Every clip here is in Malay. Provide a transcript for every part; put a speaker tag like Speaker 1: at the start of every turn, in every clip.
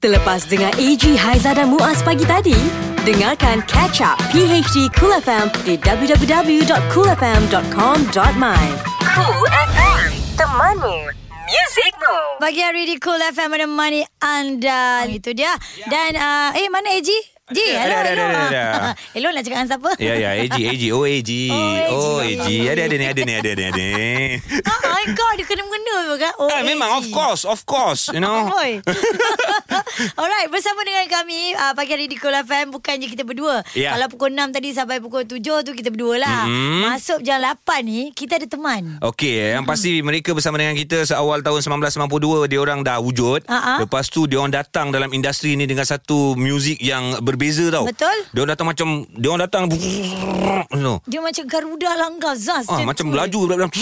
Speaker 1: Terlepas dengar AG Haiza dan Muaz pagi tadi, dengarkan Catch Up PHD Cool FM di www.coolfm.com.my. Cool FM, temanmu, muzikmu.
Speaker 2: Pagi hari di Cool FM menemani anda. Itu dia. Dan uh, eh mana AG?
Speaker 3: Ada,
Speaker 2: hello,
Speaker 3: ada,
Speaker 2: hello.
Speaker 3: ada, ada, ada.
Speaker 2: hello nak cakap dengan siapa?
Speaker 3: Ya ya AG AG oh AG
Speaker 2: Oh,
Speaker 3: oh
Speaker 2: AG.
Speaker 3: Ada ada ni ada ni ada ni ada ni
Speaker 2: Ah, kau dia kena mengena tu kan? Oh,
Speaker 3: Ah, memang of course of course you know
Speaker 2: Oi. Alright, bersama dengan kami uh, pagi hari di Cool FM bukannya kita berdua.
Speaker 3: Ya.
Speaker 2: Kalau pukul 6 tadi sampai pukul 7 tu kita berdua lah.
Speaker 3: Mhm.
Speaker 2: Masuk jam 8 ni kita ada teman.
Speaker 3: Okey, yang pasti mereka bersama dengan kita seawal tahun 1992 dia orang dah wujud.
Speaker 2: Ha-ha.
Speaker 3: Lepas tu dia orang datang dalam industri ni dengan satu muzik yang berbeza tau.
Speaker 2: Betul.
Speaker 3: Dia orang datang macam dia orang datang know.
Speaker 2: Dia macam Garuda Langgar Zaz.
Speaker 3: Ah, macam melaju berat-berat.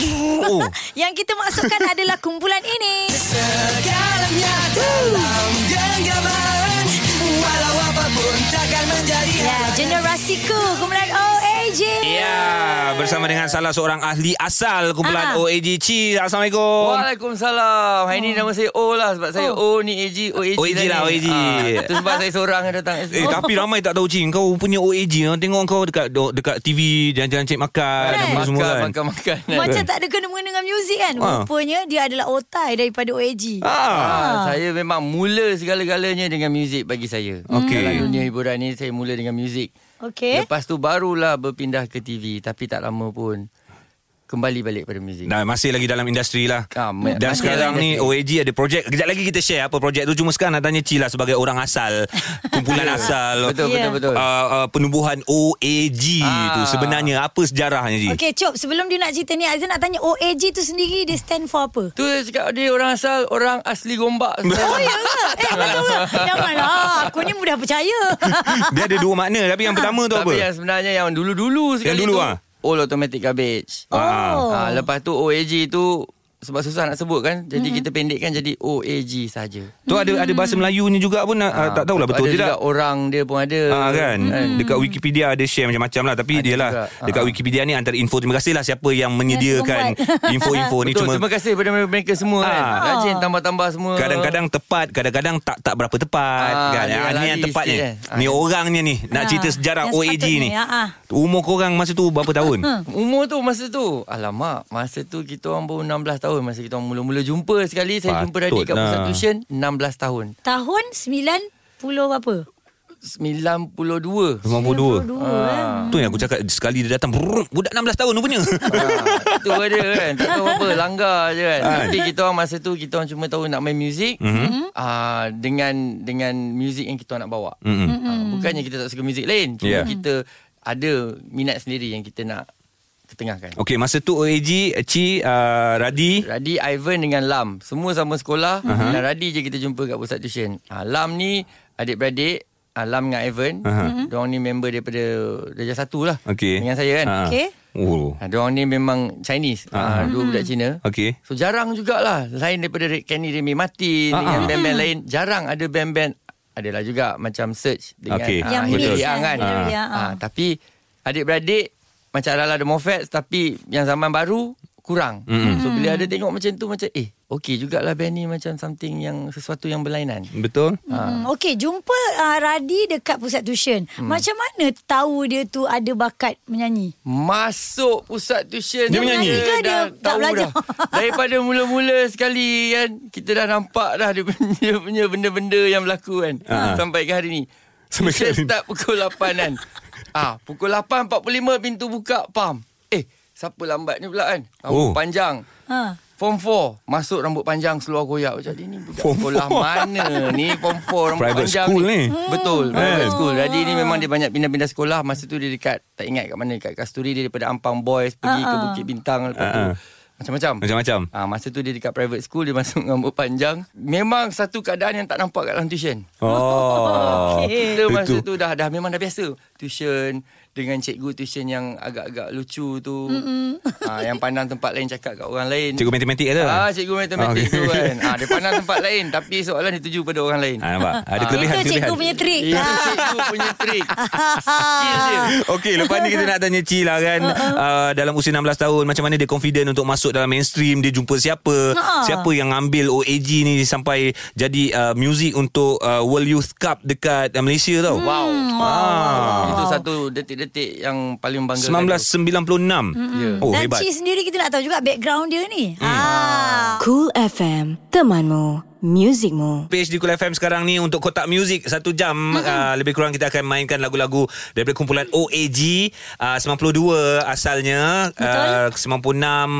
Speaker 3: Oh.
Speaker 2: Yang kita masukkan adalah kumpulan ini.
Speaker 4: Segalanya dalam genggaman Walau apapun takkan menjadi
Speaker 2: Ya, generasiku kumpulan OAG.
Speaker 3: Ya, bersama dengan salah seorang ahli asal kumpulan
Speaker 2: Ah.
Speaker 3: OAG Ci. Assalamualaikum.
Speaker 5: Waalaikumsalam. Hari ni nama saya O lah sebab saya O ni AG, OAG.
Speaker 3: OAG lah,
Speaker 5: ni.
Speaker 3: OAG.
Speaker 5: Ah, sebab saya seorang yang datang.
Speaker 3: Eh tapi ramai tak tahu Cing Kau punya OAG ha? Tengok kau dekat dekat TV Jalan-jalan cek makan
Speaker 2: Kan?
Speaker 3: Apa semua
Speaker 5: makan,
Speaker 3: kan
Speaker 5: makan, makan.
Speaker 2: Macam tak ada kena-mengena dengan muzik kan.
Speaker 3: Ah.
Speaker 2: Rupanya dia adalah otai daripada OAG.
Speaker 3: ah.
Speaker 5: Ah, saya memang mula segala-galanya dengan muzik bagi saya.
Speaker 3: Okey.
Speaker 5: Dalam dunia hiburan ni saya mula dengan muzik.
Speaker 2: Okey.
Speaker 5: Lepas tu barulah berpindah ke TV tapi tak lama pun kembali balik pada muzik.
Speaker 3: Dah masih lagi dalam industri lah
Speaker 5: Ah, ma-
Speaker 3: Dan sekarang ni OAG ada projek Kejap lagi kita share apa projek tu Cuma sekarang nak tanya Cila sebagai orang asal Kumpulan asal
Speaker 5: Betul,
Speaker 2: Ya.
Speaker 5: betul, betul.
Speaker 3: Uh, uh, penubuhan OAG tu
Speaker 5: Ah.
Speaker 3: Sebenarnya apa sejarahnya Ji?
Speaker 2: Okey, Cop. Sebelum dia nak cerita ni, Azan nak tanya OAG tu sendiri dia stand for apa?
Speaker 5: Tu dia cakap dia orang asal orang asli Gombak.
Speaker 2: Oh, ya ke? Eh, betul ke? Aku ni mudah percaya.
Speaker 3: Dia ada dua makna Tapi yang pertama tu apa?
Speaker 5: Tapi yang sebenarnya yang dulu-dulu sekali
Speaker 3: dulu
Speaker 5: tu
Speaker 3: ah?
Speaker 5: All automatic garbage.
Speaker 2: Oh.
Speaker 5: Ah, lepas tu OAG tu sebab susah nak sebut kan. Jadi kita pendekkan jadi OAG saja.
Speaker 3: Tu ada ada bahasa Melayunya juga pun nak, uh, Tak tahulah betul
Speaker 5: ada
Speaker 3: dia
Speaker 5: juga
Speaker 3: tak
Speaker 5: orang dia pun ada.
Speaker 3: Ah kan dekat Wikipedia ada share macam-macam lah tapi
Speaker 5: Ada
Speaker 3: dia lah
Speaker 5: juga.
Speaker 3: dekat
Speaker 5: Ah.
Speaker 3: Wikipedia ni antara info terima kasih lah siapa yang menyediakan info-info ni
Speaker 5: Betul,
Speaker 3: cuma
Speaker 5: terima kasih kepada mereka semua kan.
Speaker 3: Ah.
Speaker 5: Rajin tambah-tambah semua.
Speaker 3: kadang-kadang tepat kadang-kadang tak tak berapa tepat
Speaker 5: Ah,
Speaker 3: kan
Speaker 5: ada
Speaker 3: ah, ni yang tepatnya
Speaker 5: eh.
Speaker 3: ni
Speaker 5: Ah.
Speaker 3: orangnya ni nak
Speaker 2: Ah,
Speaker 3: cerita sejarah
Speaker 2: yang
Speaker 3: OAG ni
Speaker 2: ah, ah.
Speaker 3: umur korang masa tu berapa tahun
Speaker 5: Umur tu masa tu Alamak Masa tu kita orang baru 16 tahun Masa kita mula-mula jumpa sekali Saya jumpa Radhi kat
Speaker 3: Patutlah.
Speaker 5: pusat tuition 16 tahun
Speaker 2: Tahun 90 berapa?
Speaker 5: 92
Speaker 3: 52
Speaker 2: Dua,
Speaker 5: Ah.
Speaker 3: tu yang aku cakap sekali dia datang brrr, budak 16 tahun rupanya
Speaker 5: Ah, Itu ada kan Tak tahu apa Langgar je kan
Speaker 3: Kan?
Speaker 5: Tapi kita orang masa tu Kita orang cuma tahu nak main muzik
Speaker 3: Mhm.
Speaker 5: ah, Dengan Dengan muzik yang kita nak bawa
Speaker 3: Mm-mm.
Speaker 5: Ah, Bukannya kita tak suka muzik lain Cuma
Speaker 3: Yeah.
Speaker 5: kita Ada minat sendiri Yang kita nak Ketengahkan
Speaker 3: Okey masa tu OAG Ci uh, Radi.
Speaker 5: Radi, Ivan dengan Lam. Semua sama sekolah. Uh-huh. Dan Radi je kita jumpa kat pusat tuition. Ha, Lam ni adik-beradik. Ha, Lam dengan Ivan. Uh-huh. Diorang ni member daripada Darjah satu lah
Speaker 3: Okey.
Speaker 5: Dengan saya kan.
Speaker 3: Ah.
Speaker 2: Okey.
Speaker 3: oh.
Speaker 5: Ha, Diorang ni memang Chinese.
Speaker 3: Aha.
Speaker 5: ha, Dua budak Cina.
Speaker 3: Okey.
Speaker 5: So jarang jugalah. Lain daripada Kenny Remy Martin
Speaker 3: Ah,
Speaker 5: Dengan band-band lain. Jarang ada band-band. Adalah juga Macam Search Dengan
Speaker 3: Okey.
Speaker 5: ah,
Speaker 2: Yang
Speaker 5: Hilary
Speaker 2: kan,
Speaker 5: Ang kan
Speaker 2: Ang,
Speaker 5: Ah,
Speaker 2: ah.
Speaker 5: Tapi Adik-beradik Macam Lala ada Moffat Tapi Yang zaman baru Kurang
Speaker 3: Mm-mm.
Speaker 5: So bila ada tengok macam tu Macam eh Okey jugalah band ni Macam something yang Sesuatu yang berlainan
Speaker 3: betul
Speaker 2: Hmm, Okey, jumpa uh, Radi dekat pusat tuition.
Speaker 3: Hmm.
Speaker 2: Macam mana tahu dia tu ada bakat menyanyi?
Speaker 5: Masuk pusat tuition
Speaker 3: Dia menyanyi
Speaker 2: ke dia
Speaker 5: dah
Speaker 2: tak
Speaker 5: tahu
Speaker 2: belajar?
Speaker 5: dah. Daripada mula-mula sekali kan Kita dah nampak dah Dia punya, dia punya benda-benda yang berlaku kan
Speaker 3: Ah.
Speaker 5: Sampai ke hari ni
Speaker 3: Sampai ke hari ni.
Speaker 5: start pukul 8 kan ah, Pukul 8.45 pintu buka Pam Eh siapa lambat ni pula kan
Speaker 3: Oh.
Speaker 5: Rambut panjang
Speaker 2: Ha.
Speaker 5: Form 4 Masuk rambut panjang Seluar koyak Macam ni budak
Speaker 3: Form
Speaker 5: sekolah
Speaker 3: four.
Speaker 5: mana ni Form 4 rambut
Speaker 3: Private
Speaker 5: panjang
Speaker 3: school ni.
Speaker 5: Betul Private
Speaker 3: Eh.
Speaker 5: school Jadi ni memang dia banyak pindah-pindah sekolah Masa tu dia dekat Tak ingat kat mana Dekat Kasturi Dia daripada Ampang Boys Pergi ke
Speaker 2: Ah, ah.
Speaker 5: Bukit Bintang Lepas tu
Speaker 3: Ah, ah.
Speaker 5: Macam-macam.
Speaker 3: Macam-macam.
Speaker 5: Ah, masa tu dia dekat private school Dia masuk rambut panjang. Memang satu keadaan yang tak nampak kat dalam tuition.
Speaker 3: Oh.
Speaker 5: Kita masa
Speaker 3: Itu.
Speaker 5: tu dah dah memang dah biasa. Tuition Dengan cikgu tuition yang agak-agak lucu tu ah, Yang pandang tempat lain cakap kat orang lain
Speaker 3: Cikgu matematik kata
Speaker 5: Ah, cikgu matematik
Speaker 3: Ah, okey.
Speaker 5: tu kan. Ah, dia pandang tempat lain tapi soalan dituju pada orang lain.
Speaker 3: Ah, nampak? Ada
Speaker 5: Ah.
Speaker 3: kelebihan,
Speaker 2: Itu cikgu
Speaker 3: kelebihan.
Speaker 2: punya trik.
Speaker 5: Itu
Speaker 2: Ah.
Speaker 5: cikgu punya trik. Skill dia.
Speaker 3: Okey, lepas ni kita nak tanya Ci lah kan uh, Dalam usia 16 tahun Macam mana dia confident untuk masuk masuk dalam mainstream dia jumpa siapa
Speaker 2: Ha.
Speaker 3: siapa yang ambil OAG ni sampai jadi uh, music untuk uh, World Youth Cup dekat uh, Malaysia tau
Speaker 5: Wow.
Speaker 3: Ah.
Speaker 5: Itu satu detik-detik yang paling bangga.
Speaker 3: 1996
Speaker 5: Ya.
Speaker 3: oh
Speaker 2: Dan
Speaker 3: hebat
Speaker 2: Ci sendiri kita nak tahu juga background dia ni. Ah.
Speaker 1: Cool FM, temanmu, muzikmu.
Speaker 3: PHD Kul FM sekarang ni untuk kotak muzik satu jam uh, lebih kurang kita akan mainkan lagu-lagu daripada kumpulan OAG uh, 92 asalnya uh, 96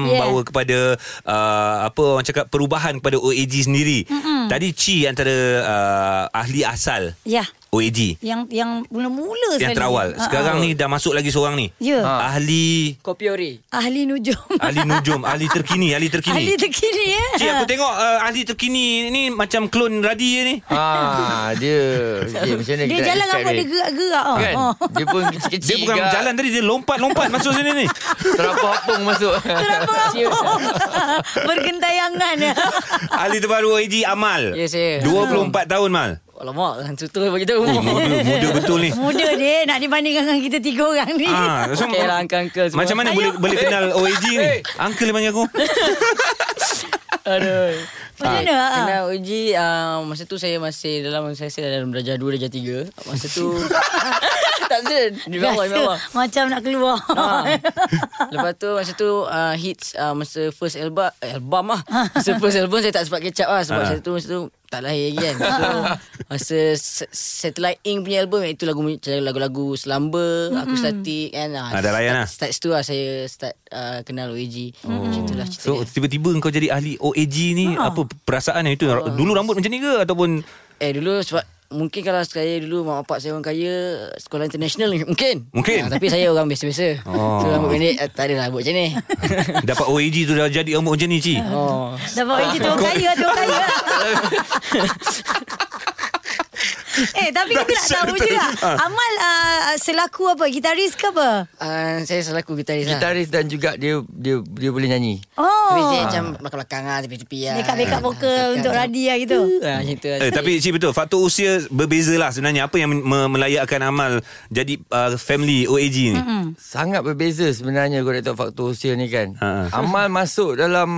Speaker 2: Yeah.
Speaker 3: bawa kepada uh, apa orang cakap perubahan kepada OAG sendiri. Tadi Chi antara uh, ahli asal
Speaker 2: Ya.
Speaker 3: OAG
Speaker 2: Yang yang mula-mula
Speaker 3: yang terawal. Sekarang
Speaker 2: ah.
Speaker 3: ni dah masuk lagi seorang ni.
Speaker 2: Ya.
Speaker 5: Ha.
Speaker 3: Ahli
Speaker 6: Kopi ori.
Speaker 2: Ahli nujum.
Speaker 3: ahli nujum, ahli terkini, ahli terkini.
Speaker 2: Ahli terkini ya.
Speaker 3: Cik aku tengok uh, ahli terkini ni macam klon Radi je ni.
Speaker 5: Ah, dia. Okay, macam mana
Speaker 2: Dia jalan rambut dia gerak-gerak oh.
Speaker 5: Kan?
Speaker 2: oh.
Speaker 5: Dia pun kecil-kecil
Speaker 3: Dia bukan
Speaker 5: juga.
Speaker 3: jalan tadi dia lompat-lompat masuk sini ni.
Speaker 5: Terapung-apung masuk.
Speaker 2: Kenapa Bergentayangan ya.
Speaker 3: Ahli terbaru AG Amal.
Speaker 6: Ya, saya.
Speaker 3: 24 tahun Mal.
Speaker 6: Alamak, tutur bagi tahu.
Speaker 3: Oh, muda, muda betul ni.
Speaker 2: Muda dia nak dibandingkan dengan kita tiga orang ni.
Speaker 3: Ah, so,
Speaker 6: Okey lah, uncle-uncle semua.
Speaker 3: Macam mana boleh boleh kenal OAG ni? Uncle dia panggil aku.
Speaker 6: Aduh.
Speaker 2: Macam mana? ah?
Speaker 6: Kenal Uji uh, Masa tu saya masih Dalam saya, saya dalam darjah 2 Darjah 3 Masa tu Tak ada Di bawah Di bawah
Speaker 2: Macam nak keluar.
Speaker 6: Ha. Lepas tu masa tu uh, hits uh, masa first album eh, album lah. Masa first album saya tak sempat catch up lah sebab
Speaker 3: Ha.
Speaker 6: saya tu masa tu tak lahir lagi kan. So masa Satellite Ink punya album itu lagu lagu-lagu Selamba, aku statik kan.
Speaker 3: Ah, dah layan lah.
Speaker 6: Start situ lah saya start uh, kenal OAG. Macam itulah cerita.
Speaker 3: So tiba-tiba kau jadi ahli OAG ni apa perasaan yang itu? Dulu rambut macam ni ke ataupun
Speaker 6: Eh dulu sebab Mungkin kalau saya dulu Mak bapak saya orang kaya Sekolah international Mungkin
Speaker 3: Mungkin.
Speaker 6: Ah, Tapi saya orang biasa-biasa
Speaker 3: Oh.
Speaker 6: So rambut pendek eh, Tak adalah rambut macam ni
Speaker 3: dapat OAG tu dah jadi rambut macam ni Ci?
Speaker 6: Oh
Speaker 2: Dapat orang kita orang kaya, tu orang kaya. eh, tapi kita nak tahu
Speaker 3: betul.
Speaker 2: juga.
Speaker 3: Ah.
Speaker 2: Amal uh, selaku apa? Gitaris ke apa?
Speaker 6: uh, Saya selaku gitaris lah
Speaker 5: Gitaris dan juga dia dia dia boleh nyanyi.
Speaker 6: Tapi
Speaker 2: Oh.
Speaker 6: saya macam belakang-belakang lah Tepi-tepi lah
Speaker 2: Backup-backup vokal untuk Radi lah gitu.
Speaker 6: Ah, lah
Speaker 3: Eh, tapi Cik betul Faktor usia berbeza lah sebenarnya Apa yang me- melayakkan Amal Jadi uh, family OAG ni
Speaker 5: Sangat berbeza sebenarnya kau nak tahu faktor usia ni kan.
Speaker 3: Ha.
Speaker 5: Amal masuk dalam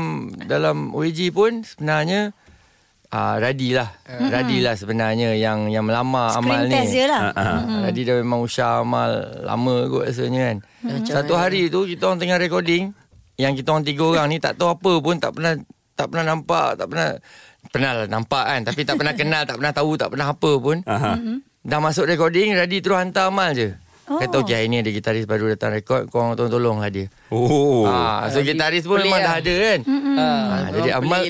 Speaker 5: dalam OAG pun sebenarnya ah Radi lah. Radi lah sebenarnya yang yang melamar Amal
Speaker 2: Screen
Speaker 5: ni.
Speaker 2: test je lah.
Speaker 3: Ha, ha.
Speaker 5: Hmm. Radi dah memang usaha Amal lama kot rasanya kan. Satu hari tu kita orang tengah recording yang kita orang tiga orang ni tak tahu apa pun tak pernah tak pernah nampak, tak pernah pernah lah nampak kan tapi tak pernah kenal, tak pernah tahu, tak pernah apa pun.
Speaker 3: Aha.
Speaker 5: Dah masuk recording Radi terus hantar Amal je. Oh. Kata okey hari ni ada gitaris baru datang rekod Korang tolong tolonglah dia
Speaker 3: Oh
Speaker 5: Ah, so gitaris pun memang dah
Speaker 6: lah.
Speaker 5: ada kan.
Speaker 6: Ah,
Speaker 5: jadi
Speaker 6: orang
Speaker 5: Amal.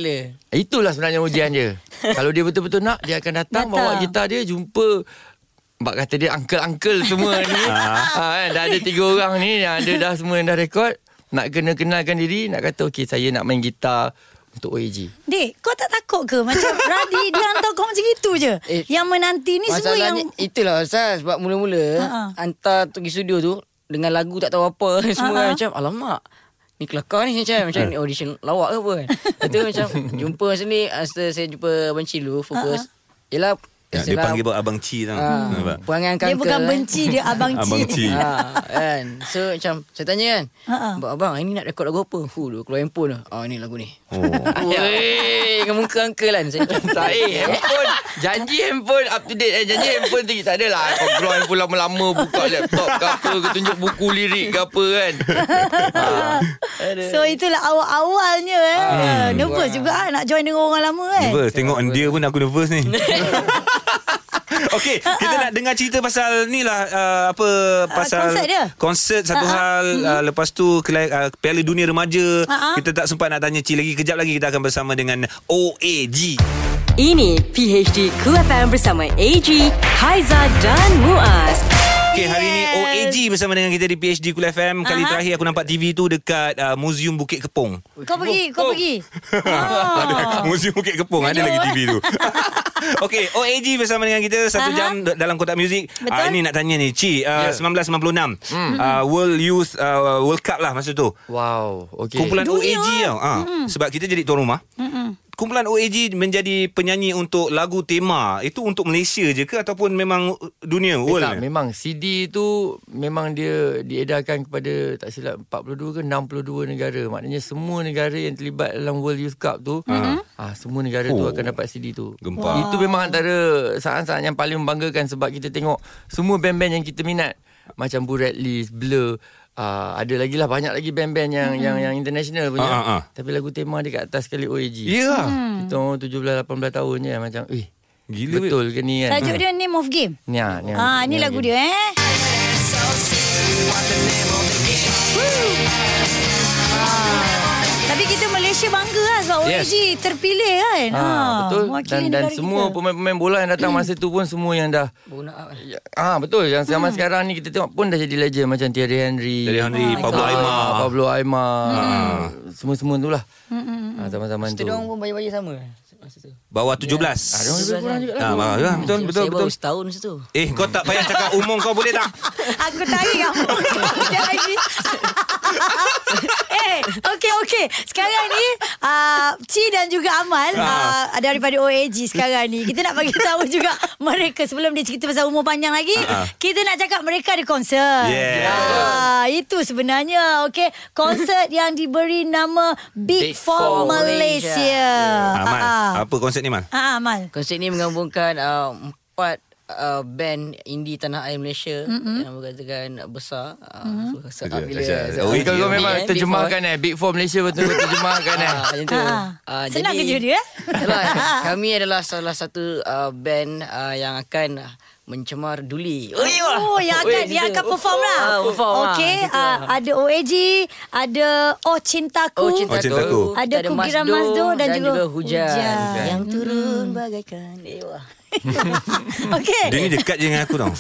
Speaker 5: Itulah sebenarnya ujian dia. Kalau dia betul-betul nak dia akan datang,
Speaker 2: Datang.
Speaker 5: bawa gitar dia jumpa Bak kata dia uncle-uncle semua ni. ha, kan, dah ada tiga orang ni yang ada dah semua yang dah rekod. Nak kena kenalkan diri, nak kata okey saya nak main gitar untuk OAG.
Speaker 2: Dek, kau tak takut ke? Macam Radi dia hantar kau macam itu je.
Speaker 6: Eh,
Speaker 2: yang menanti ni semua yang...
Speaker 6: Itulah Ustaz Sebab mula-mula
Speaker 2: Ha-ha.
Speaker 6: Hantar tu pergi studio tu Dengan lagu tak tahu apa Semua
Speaker 2: Ha-ha.
Speaker 6: macam Alamak Ni kelakar ni macam Macam ni audition lawak ke apa kan? Lepas tu macam Jumpa macam ni After saya jumpa Abang Cilu Fokus. Yelah
Speaker 3: ya, Dia panggil Abang Ci tau.
Speaker 6: Ah,
Speaker 3: Nampak?
Speaker 6: Perangai
Speaker 2: Dia bukan
Speaker 6: kan.
Speaker 2: benci, dia abang
Speaker 3: Abang
Speaker 2: Ci.
Speaker 3: Ci
Speaker 6: ha, kan? So macam Saya tanya kan
Speaker 2: Ha-ha.
Speaker 6: Abang, abang ini nak rekod lagu apa? Fuh, dia keluar handphone. Lah Ah, ni lagu ni.
Speaker 3: Oh.
Speaker 6: Weh Dengan muka uncle kan? Saya
Speaker 5: Tak eh handphone. Janji handphone up to date. Eh Janji handphone tinggi. Tak adalah. Kau keluar handphone lama-lama Buka laptop ke apa Kau tunjuk buku lirik ke apa kan?
Speaker 2: So itulah awal-awalnya eh. Nervous juga ah, nak join dengan orang lama eh.
Speaker 3: Nervous. Tengok dia pun aku nervous ni Okey, kita nak dengar cerita pasal ni lah uh, apa pasal
Speaker 2: konsert dia.
Speaker 3: Konsert satu
Speaker 2: Ah, ah.
Speaker 3: hal uh, lepas tu kela- uh, Piala Dunia Remaja.
Speaker 2: Ah, ah.
Speaker 3: Kita tak sempat nak tanya Ci lagi. Kejap lagi kita akan bersama dengan OAG.
Speaker 1: Ini PHD Cool FM bersama AG, Haiza dan Muaz.
Speaker 3: Okey, hari ni. OAG bersama dengan kita di PHD Kul FM. Kali
Speaker 2: Aha.
Speaker 3: terakhir aku nampak TV tu dekat uh, Museum Bukit Kepong.
Speaker 2: Kau pergi, kau pergi.
Speaker 3: Ada Museum Bukit Kepong Ada lagi TV tu Okey OAG bersama dengan kita Satu
Speaker 2: Aha.
Speaker 3: jam dalam kotak muzik
Speaker 2: Betul.
Speaker 3: Ah, Ini nak tanya ni Ci uh,
Speaker 5: Ya.
Speaker 3: 1996 uh, World Youth uh, World Cup lah masa tu
Speaker 5: Wow Okay
Speaker 3: Kumpulan
Speaker 2: Dunia.
Speaker 3: OAG tau uh, Sebab kita jadi tuan rumah kumpulan OAG menjadi penyanyi untuk lagu tema itu untuk Malaysia je ke ataupun memang dunia
Speaker 5: Eh,
Speaker 3: world?
Speaker 5: tak, memang CD tu memang dia diedarkan kepada tak silap 42 ke 62 negara. Maknanya semua negara yang terlibat dalam World Youth Cup tu, uh-huh. ah semua negara oh. tu akan dapat CD tu.
Speaker 3: Gempak.
Speaker 5: Itu memang antara saat-saat yang paling membanggakan sebab kita tengok semua band-band yang kita minat macam Buret List, Blur, Uh, ada lagi lah banyak lagi band-band yang yang yang international punya.
Speaker 3: Ah, ah, ah.
Speaker 5: Tapi lagu tema dia kat atas sekali OAG.
Speaker 3: Ya.
Speaker 5: Kita orang 17 18 tahun je macam eh
Speaker 3: Gila,
Speaker 5: betul ke ni kan?
Speaker 2: Tajuk dia Name of Game.
Speaker 5: Ni ah, ni.
Speaker 2: Ah, ni lagu dia eh. Tapi kita Malaysia bangga lah sebab
Speaker 3: Yes.
Speaker 2: OAG terpilih kan.
Speaker 5: Ha, betul
Speaker 2: mewakili
Speaker 5: dan dan semua
Speaker 2: kita.
Speaker 5: pemain-pemain bola yang datang masa tu pun semua yang dah
Speaker 6: up.
Speaker 5: ya, ah betul yang zaman sekarang ni kita tengok pun dah jadi legend macam Thierry Henry
Speaker 3: Thierry Henry, Pablo
Speaker 5: ah,
Speaker 3: Aimar.
Speaker 5: Pablo Aimar semua-semua tu lah ah, zaman-zaman
Speaker 6: Kita
Speaker 5: tu
Speaker 6: orang pun baju-baju sama masa tu.
Speaker 3: Bawah 17.
Speaker 5: ah, dia orang lebih kurang juga lah
Speaker 3: Ah, ah, ya, betul betul
Speaker 6: saya
Speaker 3: betul.
Speaker 6: baru setahun masa tu.
Speaker 3: Eh kau tak payah cakap umur kau boleh tak?
Speaker 2: Aku tarik kamu Sekejap lagi Eh Okay okay Sekarang ni uh, Ci dan juga Amal uh, Daripada OAG sekarang ni Kita nak bagi tahu juga Mereka Sebelum dia cerita pasal umur panjang lagi
Speaker 3: ah.
Speaker 2: Kita nak cakap Mereka ada konsert
Speaker 3: Yeah.
Speaker 2: Ah, Itu sebenarnya Okay Konsert yang diberi nama Big,
Speaker 5: Big
Speaker 2: for
Speaker 5: for
Speaker 2: Malaysia,
Speaker 3: Amal,
Speaker 2: Ah, ah.
Speaker 3: apa konsep ni Mal?
Speaker 2: Ah, Amal
Speaker 6: Konsep ni menggabungkan uh, empat uh, band indie tanah air Malaysia mm-hmm. yang berkatakan besar. Uh, mm-hmm. so, bila.
Speaker 5: Oh,
Speaker 3: Oh,
Speaker 5: kau memang
Speaker 6: Big
Speaker 5: terjemahkan eh Big Four Malaysia betul-betul terjemahkan eh
Speaker 6: Ah, macam tu.
Speaker 2: Ah,
Speaker 6: Ah,
Speaker 2: Senang
Speaker 6: jadi,
Speaker 2: kerja dia eh?
Speaker 6: Itulah, kami adalah salah satu uh, band uh, yang akan uh, mencemar Duli. Oh, iya.
Speaker 2: Oh, yang akan yang akan perform lah.
Speaker 6: Ah, perform lah,
Speaker 2: Okey, uh,
Speaker 6: lah.
Speaker 2: ada OAG, ada Oh Cintaku.
Speaker 6: Oh cinta
Speaker 3: Oh, Cintaku.
Speaker 2: Ada Kukiran Masdo dan juga
Speaker 6: hujan,
Speaker 2: Hujan.
Speaker 6: yang turun bagaikan dewa.
Speaker 2: Okey.
Speaker 3: Dia ni dekat je dengan aku tau.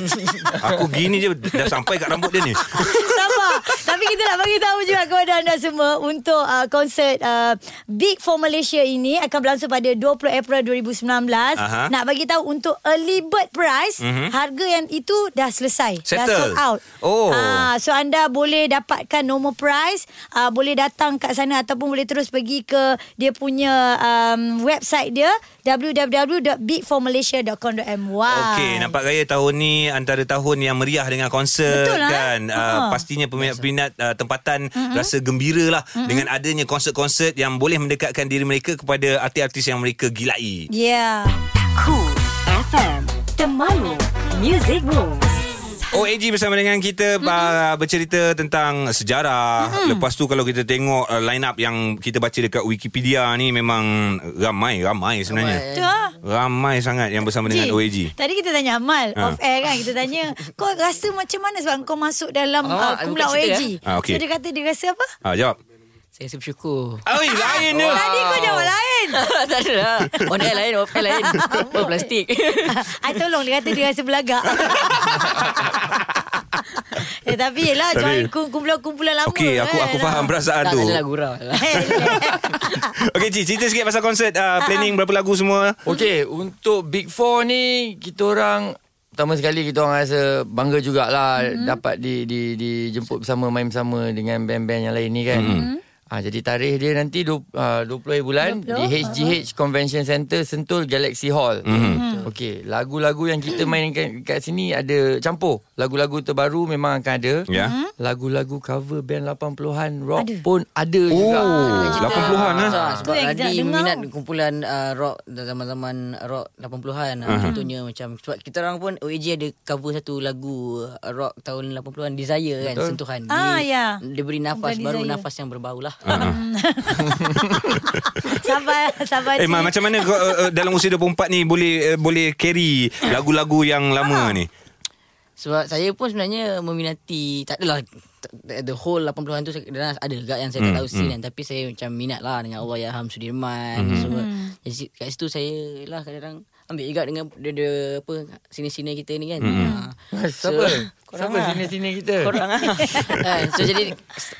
Speaker 3: Aku gini je dah sampai kat rambut dia ni.
Speaker 2: Sabar. Tapi kita nak bagi tahu juga kepada anda semua untuk uh, konsert uh, Big for Malaysia ini akan berlangsung pada 20 April 2019.
Speaker 3: Aha.
Speaker 2: Nak bagi tahu untuk early bird price,
Speaker 3: Mhm.
Speaker 2: harga yang itu dah selesai. Dah
Speaker 3: Settle.
Speaker 2: sold out.
Speaker 3: Oh.
Speaker 2: Ah, so anda boleh dapatkan normal price, uh, boleh datang kat sana ataupun boleh terus pergi ke dia punya um, website dia www.bigformalaysia.com.my.
Speaker 3: Okey, nampak gaya tahun ni antara tahun yang meriah dengan konsert
Speaker 2: Betul, ah.
Speaker 3: kan. Uh,
Speaker 2: Ha.
Speaker 3: pastinya peminat-peminat uh, tempatan mm-hmm. rasa gembira lah mm-hmm. dengan adanya konsert-konsert yang boleh mendekatkan diri mereka kepada artis-artis yang mereka gilai.
Speaker 2: Yeah.
Speaker 1: Cool FM Temanmu Music Rules
Speaker 3: OAG bersama dengan kita mm-hmm. bercerita tentang sejarah. Mm-hmm. Lepas tu kalau kita tengok uh, line up yang kita baca dekat Wikipedia ni memang ramai, ramai sebenarnya.
Speaker 2: Ah.
Speaker 3: Ramai sangat yang bersama dengan
Speaker 2: Cik,
Speaker 3: OAG.
Speaker 2: Tadi kita tanya Amal
Speaker 3: Ha.
Speaker 2: Off air kan Kita tanya Kau rasa macam mana Sebab kau masuk dalam uh,
Speaker 6: Ah,
Speaker 2: Kumpulan
Speaker 6: bukan cerita,
Speaker 2: OAG
Speaker 3: Ah, okey.
Speaker 2: So dia kata Dia rasa apa
Speaker 3: Ah, jawab.
Speaker 6: Saya rasa bersyukur.
Speaker 3: Oi, lain dia.
Speaker 2: Tadi kau jawab lain
Speaker 6: tak ada lah. On air lain, off air lain. Oh, plastik.
Speaker 2: I tolong dia kata Dia rasa belagak Eh tapi yelah
Speaker 3: Tapi-
Speaker 2: Join kum- kumpulan-kumpulan lama
Speaker 3: Okey, aku
Speaker 2: kan.
Speaker 3: aku faham perasaan
Speaker 6: tak
Speaker 3: tu.
Speaker 6: ada lah gurau.
Speaker 3: Okey, Cik, cerita sikit pasal konsert uh, planning berapa lagu semua.
Speaker 5: Okey, untuk Big Four ni kita orang pertama sekali kita orang rasa bangga jugalah mm-hmm. dapat di di dijemput bersama main bersama dengan band-band yang lain ni kan. Mm-hmm. Ah jadi tarikh dia nanti du, uh, 20 hari bulan
Speaker 2: 20,
Speaker 5: di HGH Convention Center Sentul Galaxy Hall. Mm-hmm. Okey, lagu-lagu yang kita mainkan kat sini ada campur. Lagu-lagu terbaru memang akan ada.
Speaker 3: Ya.
Speaker 5: Lagu-lagu cover band 80-an rock
Speaker 2: Ada.
Speaker 5: pun ada juga.
Speaker 3: Oh, 80-an ah.
Speaker 6: Sebab, sebab
Speaker 2: kita nak
Speaker 6: Radi
Speaker 2: dengar.
Speaker 6: minat kumpulan uh, rock zaman-zaman rock 80-an. Uh, contohnya macam sebab kita orang pun OAG ada cover satu lagu rock tahun 80-an Desire kan
Speaker 5: Betul.
Speaker 6: sentuhan.
Speaker 2: Ah,
Speaker 6: Dia-
Speaker 2: ya.
Speaker 6: Dia beri nafas
Speaker 2: Bukan
Speaker 6: baru
Speaker 2: Desire.
Speaker 6: nafas yang berbau lah.
Speaker 2: Sabar Sabar
Speaker 3: Eh,
Speaker 2: Cik.
Speaker 3: Ma, macam mana kau uh, dalam usia 24 ni boleh uh, boleh carry lagu-lagu yang lama ni?
Speaker 6: Sebab saya pun sebenarnya meminati tak adalah the whole 80-an tu ada juga yang saya tak
Speaker 3: Hmm,
Speaker 6: tahu scene kan tapi saya macam minat lah dengan Allah Yaham Sudirman
Speaker 3: Hmm.
Speaker 6: so jadi kat situ saya lah kadang-kadang ambil juga dengan dia, dia apa sini-sini kita ni kan.
Speaker 3: Hmm.
Speaker 6: Ha.
Speaker 5: Siapa?
Speaker 6: korang
Speaker 5: Siapa
Speaker 6: lah.
Speaker 5: sini-sini kita?
Speaker 6: Korang lah. ha, so jadi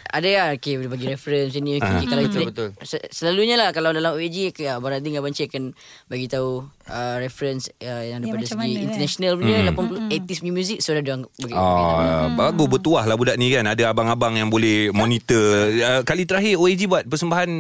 Speaker 6: ada lah okay, boleh bagi reference ni okay,
Speaker 3: Ah.
Speaker 6: okay, kalau
Speaker 5: Betul,
Speaker 6: kita
Speaker 5: betul.
Speaker 6: se- selalunya lah kalau dalam OAG okay, Abang Radin Abang Cik akan bagi tahu uh, reference uh, yang daripada
Speaker 2: macam
Speaker 6: segi
Speaker 2: mana, kan?
Speaker 6: international punya 80 80s punya music so dia orang bagi, tahu.
Speaker 3: Ah, bagus bertuah lah budak ni kan. Ada abang-abang yang boleh monitor. Uh, kali terakhir OAG buat persembahan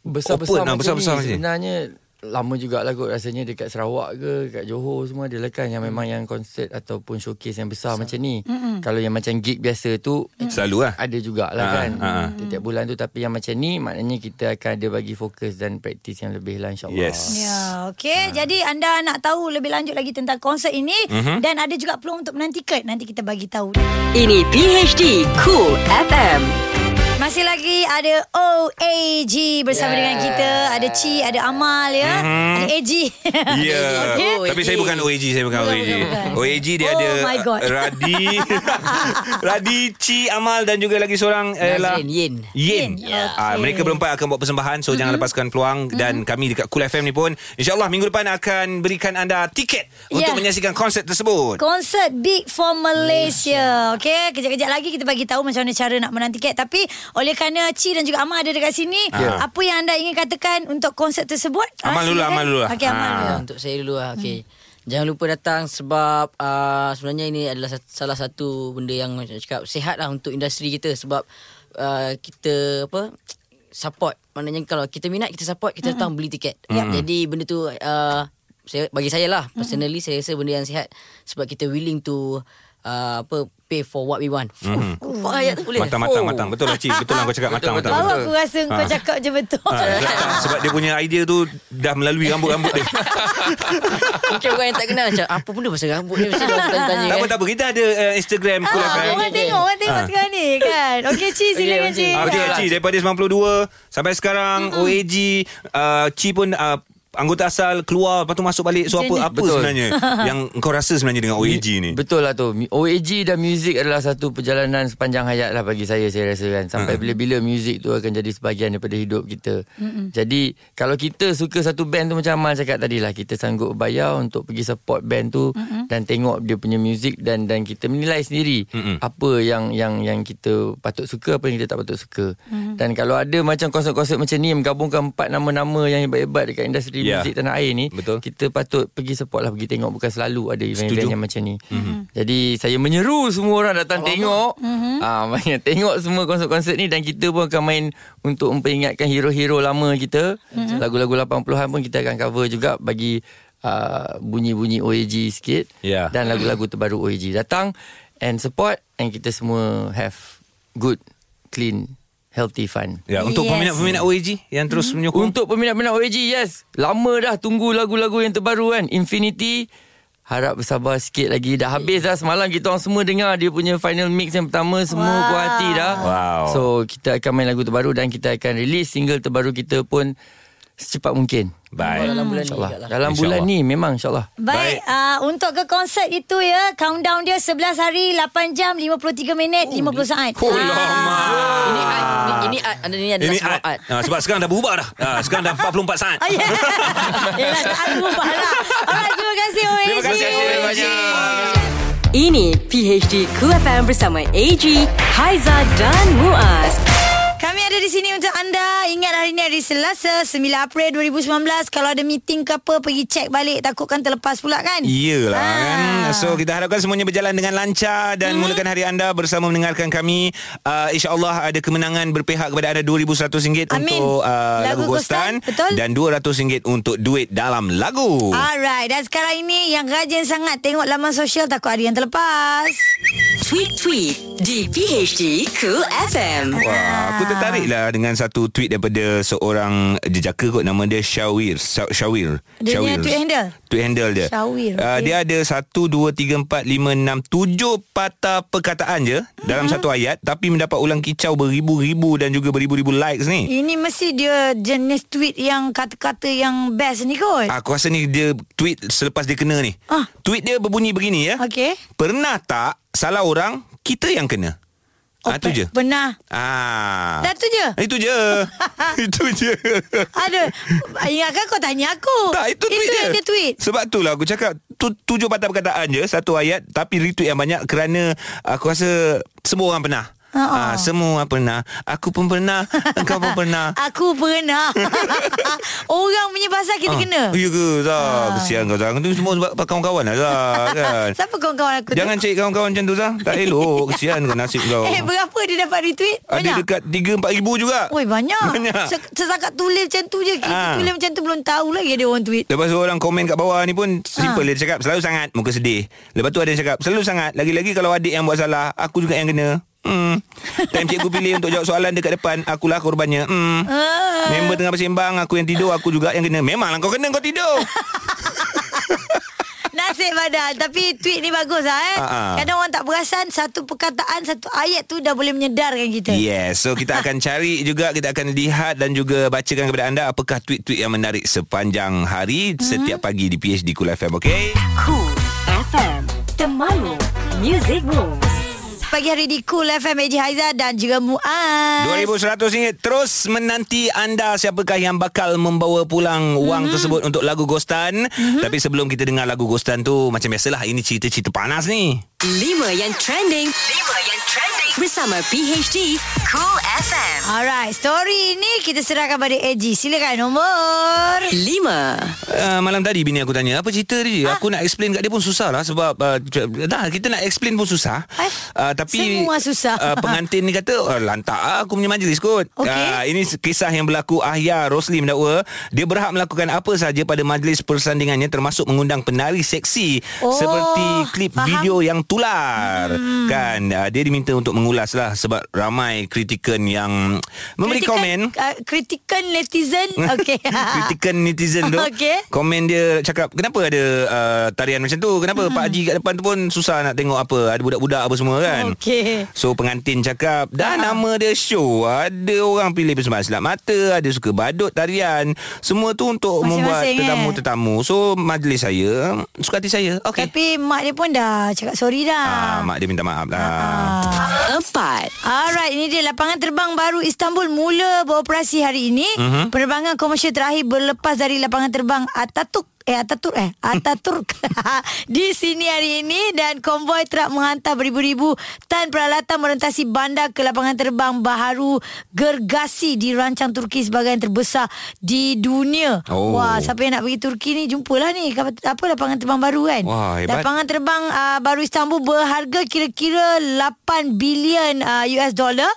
Speaker 5: Besar-besar
Speaker 3: Open lah,
Speaker 5: macam
Speaker 3: besar-besar
Speaker 5: ni. Sebenarnya lama jugalah kot rasanya dekat Sarawak ke dekat Johor semua ada lah kan yang memang yang konsert ataupun showcase yang besar macam ni. Kalau yang macam gig biasa tu
Speaker 3: Selalu lah.
Speaker 5: ada jugalah
Speaker 3: Ah,
Speaker 5: kan
Speaker 3: ah, ah.
Speaker 5: Tiap bulan tu tapi yang macam ni maknanya kita akan ada bagi fokus dan praktis yang lebih lah insyaAllah.
Speaker 3: Yes.
Speaker 2: Ya, okey. Jadi anda nak tahu lebih lanjut lagi tentang konsert ini
Speaker 3: Mhm.
Speaker 2: dan ada juga peluang untuk menang tiket. Nanti kita bagi tahu.
Speaker 1: Ini PHD Cool FM.
Speaker 2: Masih lagi ada OAG bersama
Speaker 6: Yeah.
Speaker 2: dengan kita. Ada Ci, ada Amal ya. Ada AG.
Speaker 3: Ya.
Speaker 2: Okey.
Speaker 6: Oh,
Speaker 3: Tapi saya bukan OAG, saya bukan
Speaker 2: Bukan,
Speaker 3: OAG.
Speaker 2: bukan, bukan.
Speaker 3: OAG dia
Speaker 2: Oh
Speaker 3: ada
Speaker 2: my God.
Speaker 3: Radi, Radi, Ci, Amal dan juga lagi seorang ialah
Speaker 6: Nazrin, Yin.
Speaker 3: Yin.
Speaker 2: Yin,
Speaker 3: Ah,
Speaker 2: okey.
Speaker 3: mereka berempat akan buat persembahan so jangan lepaskan peluang dan kami dekat Cool FM ni pun insyaallah minggu depan akan berikan anda tiket untuk
Speaker 2: Yeah.
Speaker 3: menyaksikan konsert tersebut.
Speaker 2: Konsert Big for Malaysia. Okey, kejap-kejap lagi kita bagi tahu macam mana cara nak menang tiket. Tapi oleh kerana Ci dan juga Amal ada dekat sini,
Speaker 3: Ya.
Speaker 2: apa yang anda ingin katakan untuk konsert tersebut?
Speaker 3: Amal dulu. Amal dulu lah.
Speaker 2: Okey, Amal
Speaker 3: Ah.
Speaker 2: dulu.
Speaker 6: Untuk saya dulu lah. Okay. Jangan lupa datang sebab uh, sebenarnya ini adalah salah satu benda yang macam cakap sihat lah untuk industri kita sebab uh, kita apa support. Maknanya kalau kita minat kita support kita datang beli tiket. Jadi benda tu uh, saya bagi saya lah personally saya rasa benda yang sihat sebab kita willing to uh, apa pay for what we want. Mm. Oh, ayat tu boleh.
Speaker 3: Matang-matang
Speaker 6: Oh.
Speaker 3: matang. Betul lah Cik. Betul lah kau cakap matang-matang.
Speaker 2: Baru
Speaker 3: Betul.
Speaker 2: aku rasa kau
Speaker 3: Ah.
Speaker 2: cakap je betul.
Speaker 3: Ah, sebab- dia punya idea tu dah melalui rambut-rambut dia.
Speaker 6: Mungkin orang yang tak kenal macam apa benda pasal rambut ni mesti orang tanya-tanya.
Speaker 3: tak apa
Speaker 6: kan.
Speaker 3: tak apa kita ada uh, Instagram
Speaker 2: Ah,
Speaker 3: FM.
Speaker 2: orang tengok, orang tengok sekarang ni kan. Okey, Ci silakan
Speaker 6: Okey,
Speaker 2: Ci.
Speaker 6: okey.
Speaker 3: Cik daripada 92 sampai sekarang OAG uh, Cik pun uh, anggota asal keluar lepas tu masuk balik so
Speaker 2: Macam
Speaker 3: apa
Speaker 2: ni.
Speaker 3: apa
Speaker 5: Betul.
Speaker 3: sebenarnya yang kau rasa sebenarnya dengan OAG ni
Speaker 5: Betul lah tu OAG dan muzik adalah satu perjalanan sepanjang hayat lah bagi saya saya rasa kan Sampai
Speaker 3: Ha.
Speaker 5: bila-bila muzik tu akan jadi sebahagian daripada hidup kita Mm-mm. Jadi kalau kita suka satu band tu macam Amal cakap tadi lah Kita sanggup bayar untuk pergi support band tu Mm-mm. Dan tengok dia punya muzik dan dan kita menilai sendiri
Speaker 3: Mm-mm.
Speaker 5: Apa yang yang yang kita patut suka Apa yang kita tak patut suka Dan kalau ada macam konsert-konsert macam ni Menggabungkan empat nama-nama yang hebat-hebat dekat industri
Speaker 3: Ya.
Speaker 5: muzik tanah air ni
Speaker 3: Betul.
Speaker 5: Kita patut pergi support lah Pergi tengok Bukan selalu ada event-event yang macam ni. Mm-hmm. Jadi saya menyeru semua orang datang tengok. Mm-hmm. Ah banyak tengok semua konsert-konsert ni dan kita pun akan main untuk memperingatkan hero-hero lama kita. Mm-hmm. Lagu-lagu 80-an pun kita akan cover juga bagi uh, bunyi-bunyi OAG sikit
Speaker 3: Ya.
Speaker 5: dan lagu-lagu terbaru OAG. Datang and support and kita semua have good clean healthy fun.
Speaker 3: Ya, untuk
Speaker 2: Yes.
Speaker 3: peminat-peminat OAG yang terus menyokong.
Speaker 5: Untuk peminat-peminat OAG, yes. Lama dah tunggu lagu-lagu yang terbaru kan. Infinity. Harap bersabar sikit lagi. Dah habis dah semalam kita orang semua dengar dia punya final mix yang pertama. Semua
Speaker 2: Wow.
Speaker 5: puas hati dah.
Speaker 3: Wow.
Speaker 5: So kita akan main lagu terbaru dan kita akan release single terbaru kita pun secepat mungkin.
Speaker 3: Baik.
Speaker 6: Dalam bulan ni lah.
Speaker 5: Dalam
Speaker 3: InsyaAllah.
Speaker 5: bulan ni memang insyaAllah.
Speaker 2: Baik,
Speaker 3: Baik.
Speaker 2: uh, untuk ke konsert itu ya, countdown dia 11 hari, 8 jam, 53 minit, 50 saat.
Speaker 3: Oh,
Speaker 2: Ah.
Speaker 3: lama.
Speaker 6: Ini art, ini, ini art, anda ni adalah
Speaker 3: Ini
Speaker 6: semua
Speaker 3: art.
Speaker 6: art.
Speaker 3: Ah, sebab sekarang dah berubah dah. Ah, sekarang dah 44 saat.
Speaker 2: Oh, yeah. Yelah, tak berubah lah. Alright, terima kasih OAG.
Speaker 3: Terima kasih terima kasih.
Speaker 1: Ini PHD Cool FM bersama AG, Haiza dan Muaz.
Speaker 2: Ada di sini untuk anda. Ingat hari ni hari Selasa, 9 April 2019. Kalau ada meeting ke apa, pergi cek balik. Takutkan terlepas pula kan?
Speaker 3: Iyalah
Speaker 2: Ah.
Speaker 3: kan So kita harapkan semuanya berjalan dengan lancar Dan mulakan hari anda bersama mendengarkan kami uh, InsyaAllah ada kemenangan berpihak kepada anda RM2,100
Speaker 2: Amin.
Speaker 3: untuk uh,
Speaker 2: Lagu betul.
Speaker 3: Dan RM200 untuk duit dalam lagu
Speaker 2: Alright, dan sekarang ini yang rajin sangat tengok laman sosial takut ada yang terlepas.
Speaker 1: Tweet-tweet di PHD Cool FM.
Speaker 3: Wah, aku tertarik lah dengan satu tweet daripada seorang jejaka kot nama dia Syawir. Sya- Syawir.
Speaker 2: Dia punya
Speaker 3: Syawir.
Speaker 2: tweet handle?
Speaker 3: Tweet handle dia.
Speaker 2: Syawir,
Speaker 3: Uh,
Speaker 2: okey.
Speaker 3: dia ada 1 2 3 4 5 6 7 patah perkataan je dalam
Speaker 2: Hmm.
Speaker 3: satu ayat tapi mendapat ulang kicau beribu-ribu dan juga beribu-ribu likes ni.
Speaker 2: Ini mesti dia jenis tweet yang kata-kata yang best ni kot.
Speaker 3: Aku rasa ni dia tweet selepas dia kena ni.
Speaker 2: Ah.
Speaker 3: Tweet dia berbunyi begini ya.
Speaker 2: Okey.
Speaker 3: Pernah tak salah orang kita yang kena?
Speaker 2: Oh,
Speaker 3: ah, tu
Speaker 2: pe-
Speaker 3: je.
Speaker 2: Pernah.
Speaker 3: Ah.
Speaker 2: Dah tu je?
Speaker 3: Itu je. itu je.
Speaker 2: Ada. Ingatkan kau tanya aku.
Speaker 3: Tak, itu tweet
Speaker 2: itu yang dia tweet.
Speaker 3: Sebab tu lah aku cakap tu, tujuh patah perkataan je satu ayat tapi retweet yang banyak kerana aku rasa semua orang pernah. Ah, semua pernah. Aku pun pernah. Engkau pun pernah.
Speaker 2: Aku pernah. Orang punya pasal kita
Speaker 3: Ah,
Speaker 2: kena.
Speaker 3: Ya ke? Zah Kesian kau Zah. Itu semua sebab kawan-kawan lah Zah kan?
Speaker 2: Siapa kawan-kawan aku
Speaker 3: Jangan
Speaker 2: tu?
Speaker 3: cari kawan-kawan macam tu Zah. Tak elok. Kesian kau nasib kau.
Speaker 2: Eh berapa dia dapat retweet?
Speaker 3: Ada dekat 3-4 ribu juga.
Speaker 2: Oi banyak,
Speaker 3: Banyak.
Speaker 2: Se- Setakat tulis macam tu je. Kita
Speaker 3: Ah.
Speaker 2: tulis macam tu Belum tahu lagi ada orang tweet.
Speaker 3: Lepas tu orang komen kat bawah ni pun Simple.
Speaker 2: Ha.
Speaker 3: dia cakap Selalu sangat. Muka sedih. Lepas tu ada yang cakap Selalu sangat. Lagi-lagi kalau adik yang buat salah Aku juga yang kena Hmm. Time cikgu pilih untuk jawab soalan dekat depan Akulah korbannya hmm.
Speaker 2: Ah.
Speaker 3: Member tengah bersembang Aku yang tidur Aku juga yang kena Memanglah kau kena Kau tidur
Speaker 2: Nasib badan Tapi tweet ni bagus lah eh
Speaker 3: Ah, ah.
Speaker 2: Kadang orang tak perasan Satu perkataan Satu ayat tu Dah boleh menyedarkan kita
Speaker 3: Yes So kita akan cari juga Kita akan lihat Dan juga bacakan kepada anda Apakah tweet-tweet yang menarik Sepanjang hari Setiap pagi di PHD Cool FM Okay
Speaker 1: Cool FM Temanmu Music Moves
Speaker 2: Pagi hari di Cool FM Eji Haiza Dan juga Muaz.
Speaker 3: RM2,100 Terus menanti anda Siapakah yang bakal Membawa pulang Wang tersebut Untuk lagu Ghostan Tapi sebelum kita dengar lagu Ghostan tu Macam biasalah Ini cerita-cerita panas ni.
Speaker 1: 5 yang trending. 5 yang trending Bersama PHD Cool FM
Speaker 2: Alright Story ni Kita serahkan pada Eji Silakan nombor
Speaker 1: 5
Speaker 3: Uh, malam tadi bini aku tanya Apa cerita dia? Aku nak explain kat dia pun susah lah Sebab uh, dah, Kita nak explain pun susah.
Speaker 2: Eh,
Speaker 3: uh, Tapi
Speaker 2: semua susah.
Speaker 3: uh, Pengantin ni kata oh, Lantak lah aku punya majlis kot.
Speaker 2: Okey.
Speaker 3: uh, Ini kisah yang berlaku Ahya Rosli mendakwa Dia berhak melakukan apa saja Pada majlis persandingannya Termasuk mengundang penari seksi
Speaker 2: Oh,
Speaker 3: Seperti klip
Speaker 2: faham.
Speaker 3: video yang tular. Hmm. Kan? Uh, Dia diminta untuk mengulas lah Sebab ramai kritikan yang Memberi
Speaker 2: Kritikan-
Speaker 3: komen.
Speaker 2: uh, Kritikan netizen? Okay
Speaker 3: Kritikan netizen tu.
Speaker 2: Okey.
Speaker 3: Komen dia cakap Kenapa ada uh, tarian macam tu? Kenapa hmm. Pak Haji kat depan tu pun Susah nak tengok apa? Ada budak-budak apa semua kan?
Speaker 2: Okey.
Speaker 3: So pengantin cakap Dah nama dia show. Ada orang pilih persembahan silap mata Ada suka badut tarian. Semua tu untuk membuat
Speaker 2: eh?
Speaker 3: tetamu-tetamu. So majlis saya Suka hati saya. Okey.
Speaker 2: Tapi mak dia pun dah Cakap sorry
Speaker 3: ah,
Speaker 2: dah
Speaker 3: Mak dia minta maaf lah.
Speaker 2: Ah.
Speaker 1: 4
Speaker 2: Alright, ini dia lapangan terbang baru Istanbul mula beroperasi hari ini. Uh-huh. Penerbangan komersial terakhir berlepas dari lapangan terbang Ataturk eh Ataturk eh Ataturk di sini hari ini dan konvoi terak menghantar beribu-ribu tan peralatan merentasi bandar ke lapangan terbang baharu Gergasi dirancang Turki sebagai yang terbesar di dunia.
Speaker 3: Oh.
Speaker 2: Wah, siapa yang nak pergi Turki ni jumpalah ni apa, apa lapangan terbang baru kan.
Speaker 3: Wah, hebat.
Speaker 2: Lapangan terbang uh, baru Istanbul berharga kira-kira 8 bilion uh, US dollar.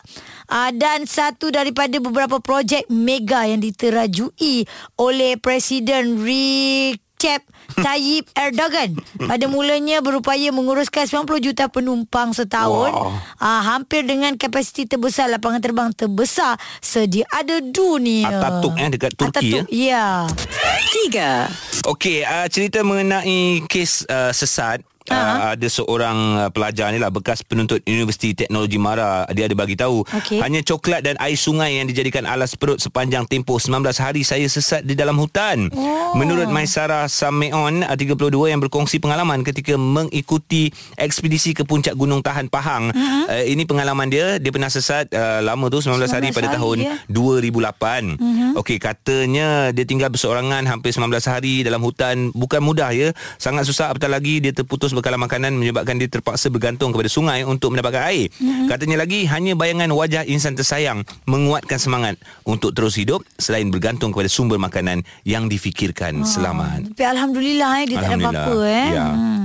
Speaker 2: Uh, dan satu daripada beberapa projek mega yang diterajui oleh Presiden Recep Tayyip Erdogan. Pada mulanya berupaya menguruskan 90 juta penumpang setahun.
Speaker 3: Wow.
Speaker 2: uh, hampir dengan kapasiti terbesar lapangan terbang terbesar sedia ada dunia.
Speaker 3: Ataturk, eh, dekat Turki,
Speaker 2: Ataturk, ya.
Speaker 1: 3
Speaker 3: Okey, uh, cerita mengenai kes uh, sesat Uh, ada seorang pelajar ni lah bekas penuntut Universiti Teknologi Mara dia ada bagi tahu
Speaker 2: Okey.
Speaker 3: hanya coklat dan air sungai yang dijadikan alas perut sepanjang tempoh 19 hari saya sesat di dalam hutan
Speaker 2: Oh.
Speaker 3: menurut Maisara Sameon uh, 32 yang berkongsi pengalaman ketika mengikuti ekspedisi ke puncak Gunung Tahan Pahang uh-huh. uh, ini pengalaman dia dia pernah sesat uh, lama tu 19,
Speaker 2: 19
Speaker 3: hari pada
Speaker 2: hari,
Speaker 3: tahun
Speaker 2: ya.
Speaker 3: 2008 uh-huh. okey katanya dia tinggal berseorangan hampir 19 hari dalam hutan bukan mudah ya sangat susah apatah lagi dia terputus bekalan makanan menyebabkan dia terpaksa bergantung kepada sungai untuk mendapatkan air uh-huh. katanya lagi hanya bayangan wajah insan tersayang menguatkan semangat untuk terus hidup selain bergantung kepada sumber makanan yang difikirkan selamat
Speaker 2: tapi Alhamdulillah eh, dia tak ada
Speaker 3: Alhamdulillah.
Speaker 2: apa-apa eh.
Speaker 3: Ya.
Speaker 2: Hmm.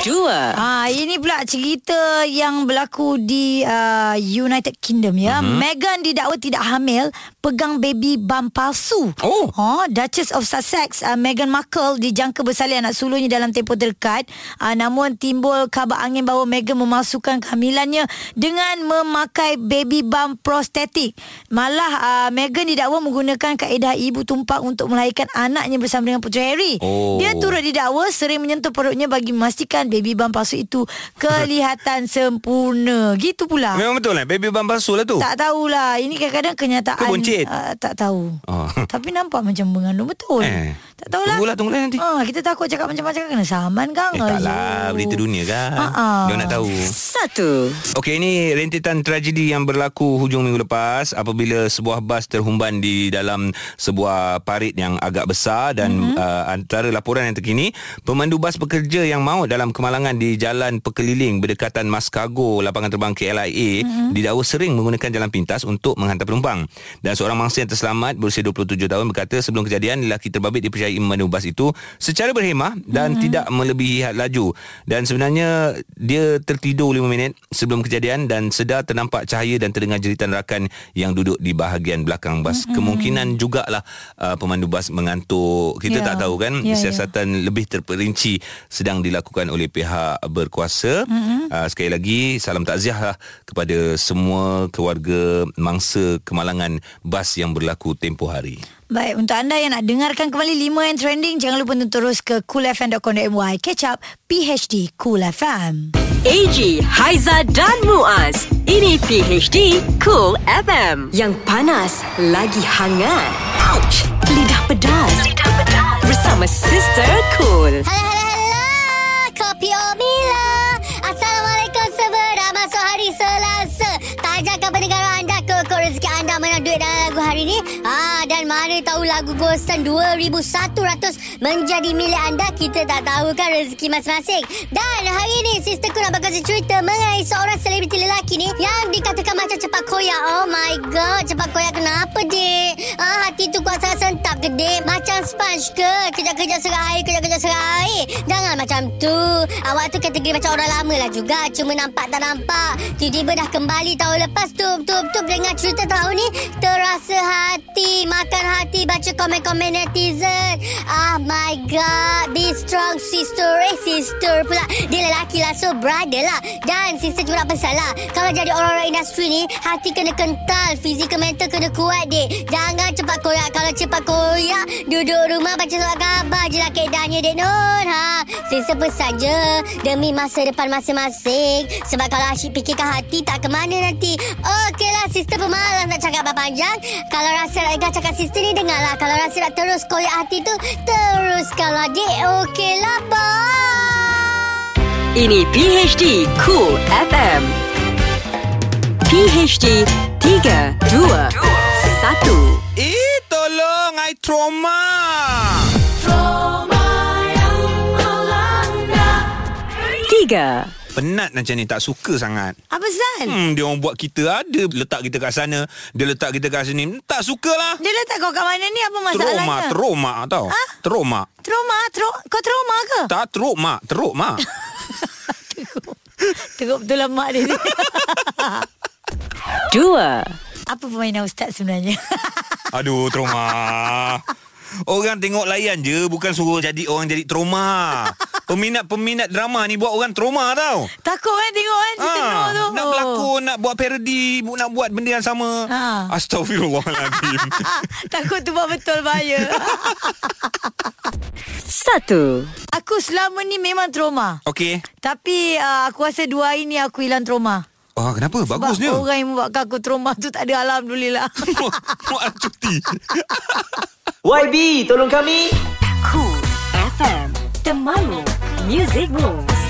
Speaker 1: 2
Speaker 2: Ah, ini pula cerita yang berlaku di uh, United Kingdom ya.
Speaker 3: Mhm.
Speaker 2: Uh-huh. Meghan didakwa tidak hamil, pegang baby bump palsu.
Speaker 3: Oh.
Speaker 2: Oh, Duchess of Sussex, uh, Meghan Markle dijangka bersalin anak sulungnya dalam tempoh terdekat. Uh, namun timbul kabar angin bahawa Meghan memasukkan kehamilannya dengan memakai baby bump prostetik. Malah uh, Meghan didakwa menggunakan kaedah ibu tumpak untuk melahirkan anaknya bersama dengan putera Harry.
Speaker 3: Oh.
Speaker 2: Dia turut didakwa sering menyentuh perutnya bagi memastikan baby bump palsu itu kelihatan sempurna. Gitu pula.
Speaker 3: memang betul lah baby bump palsu lah tu
Speaker 2: Tak tahulah. Ini kadang-kadang kenyataan.
Speaker 3: Ke buncit?
Speaker 2: Uh, tak tahu.
Speaker 3: Oh.
Speaker 2: Tapi nampak macam mengandung betul.
Speaker 3: Eh.
Speaker 2: Tak tahulah.
Speaker 3: Tunggulah, tunggulah nanti.
Speaker 2: Ah, kita takut cakap macam-macam kena saman kan.
Speaker 3: eh tak lah berita dunia kan
Speaker 2: Ha, ha.
Speaker 3: dia nak tahu
Speaker 1: 1
Speaker 3: Okey ini rentetan tragedi yang berlaku hujung minggu lepas apabila sebuah bas terhumban di dalam sebuah parit yang agak besar dan mm-hmm. uh, antara laporan yang terkini pemandu bas pekerja yang maut dalam kemalangan di Jalan Pekeliling berdekatan Mascargo lapangan terbang KLIA mm-hmm. didakwa sering menggunakan jalan pintas untuk menghantar penumpang. Dan seorang mangsa yang terselamat berusia 27 tahun berkata sebelum kejadian lelaki terbabit dipercayai memandu bas itu secara berhemah dan mm-hmm. tidak melebihi had laju. Dan sebenarnya dia tertidur 5 minit sebelum kejadian dan sedar ternampak cahaya dan terdengar jeritan rakan yang duduk di bahagian belakang bas. Mm-hmm. Kemungkinan jugalah uh, pemandu bas mengantuk. Kita
Speaker 2: Ya.
Speaker 3: tak tahu kan
Speaker 2: Ya, ya.
Speaker 3: siasatan lebih terperinci sedang dilakukan oleh pihak berkuasa. Mm-hmm. Uh, sekali lagi salam takziah lah kepada semua keluarga mangsa kemalangan bas yang berlaku tempoh hari.
Speaker 2: Baik, untuk anda yang nak dengarkan kembali 5 yang trending, jangan lupa untuk terus ke coolfm.com.my. Catch up PHD Cool FM.
Speaker 1: AG, Haiza dan Muaz. Ini PHD Cool FM. Yang panas lagi hangat. Ouch! Lidah pedas. Lidah pedas. Bersama Sister Cool.
Speaker 7: Halo, halo, halo. Kopi Omila. Assalamualaikum semua. Masuk hari Selasa. Tajakan pendengar anda ke ke rezeki anda menang duit dalam lagu hari ni. Ah mana tahu lagu Ghostan 2100 menjadi milik anda. Kita tak tahu kan rezeki masing-masing. Dan hari ni sisterku nak berkongsi cerita mengenai seorang selebriti lelaki ni yang dikatakan macam cepat koyak. Oh my god, cepat koyak kenapa, Dek? Ah, hati tu kuat sangat sentap ke, Dek? Macam sponge ke? Kejap-kejap serat air, kejap-kejap serat air. Jangan macam tu. Awak tu kategori macam orang lama lah juga. Cuma nampak tak nampak. Tiba-tiba dah kembali tahun lepas tu. Tup-tup dengan cerita tahun ni. Terasa hati. Makan hati baca komen-komen netizen. Ah my god. Be strong sister. Eh sister pula. Dia lelaki lah. So brother lah. Dan sister juga pesan lah. Kalau jadi orang-orang industri ni. Hati kena kental. Fizikal mental kena kuat dek. Jangan cepat koyak. Kalau cepat koyak. Duduk rumah baca surat khabar je lah keadaannya dek Nun. Ha. Sister pesan je. Demi masa depan masing-masing. Sebab kalau asyik fikirkan hati tak ke mana nanti. Okeylah sister pemalas nak cakap panjang. Kalau rasa nak cakap sister ni dengarlah. Kalau rasa nak terus koyak hati tu. Teruskanlah dek. Okeylah bye.
Speaker 1: Ini PHD Cool FM. PHD 3, 2, 1.
Speaker 3: Eh, tolong, I trauma.
Speaker 1: Tiga.
Speaker 3: Penat macam ni, tak suka sangat.
Speaker 2: Apa Zal?
Speaker 3: Hmm, dia orang buat kita ada letak kita kat sana, dia letak kita kat sini. Tak sukalah.
Speaker 2: Dia letak kau kat mana ni? Apa masalahnya?
Speaker 3: Trauma, trauma tau.
Speaker 2: Ha?
Speaker 3: Trauma.
Speaker 2: Trauma? Tro- kau trauma ke?
Speaker 3: Tak trauma, trauma.
Speaker 2: Teruk betul lah mak dia ni.
Speaker 1: Dua.
Speaker 2: Apa permainan ustaz sebenarnya?
Speaker 3: Aduh, trauma. Orang tengok layan je Bukan suruh jadi orang jadi trauma Peminat-peminat drama ni Buat orang trauma tau
Speaker 2: Takut kan tengok kan cerita Nur tu.
Speaker 3: Nak berlakon Nak buat parody Nak buat benda yang sama
Speaker 2: Ha.
Speaker 3: Astagfirullahaladzim
Speaker 2: Takut tu buat betul bahaya.
Speaker 1: Satu.
Speaker 2: aku selama ni memang trauma.
Speaker 3: Okey
Speaker 2: Tapi uh, aku rasa dua hari ni aku hilang trauma.
Speaker 3: Oh kenapa? Bagusnya
Speaker 2: Sebab orang yang membuatkan aku trauma tu tak ada Alhamdulillah.
Speaker 3: Muat cuti
Speaker 8: YB, tolong kami.
Speaker 1: Cool FM. Temanmu. Music Moves.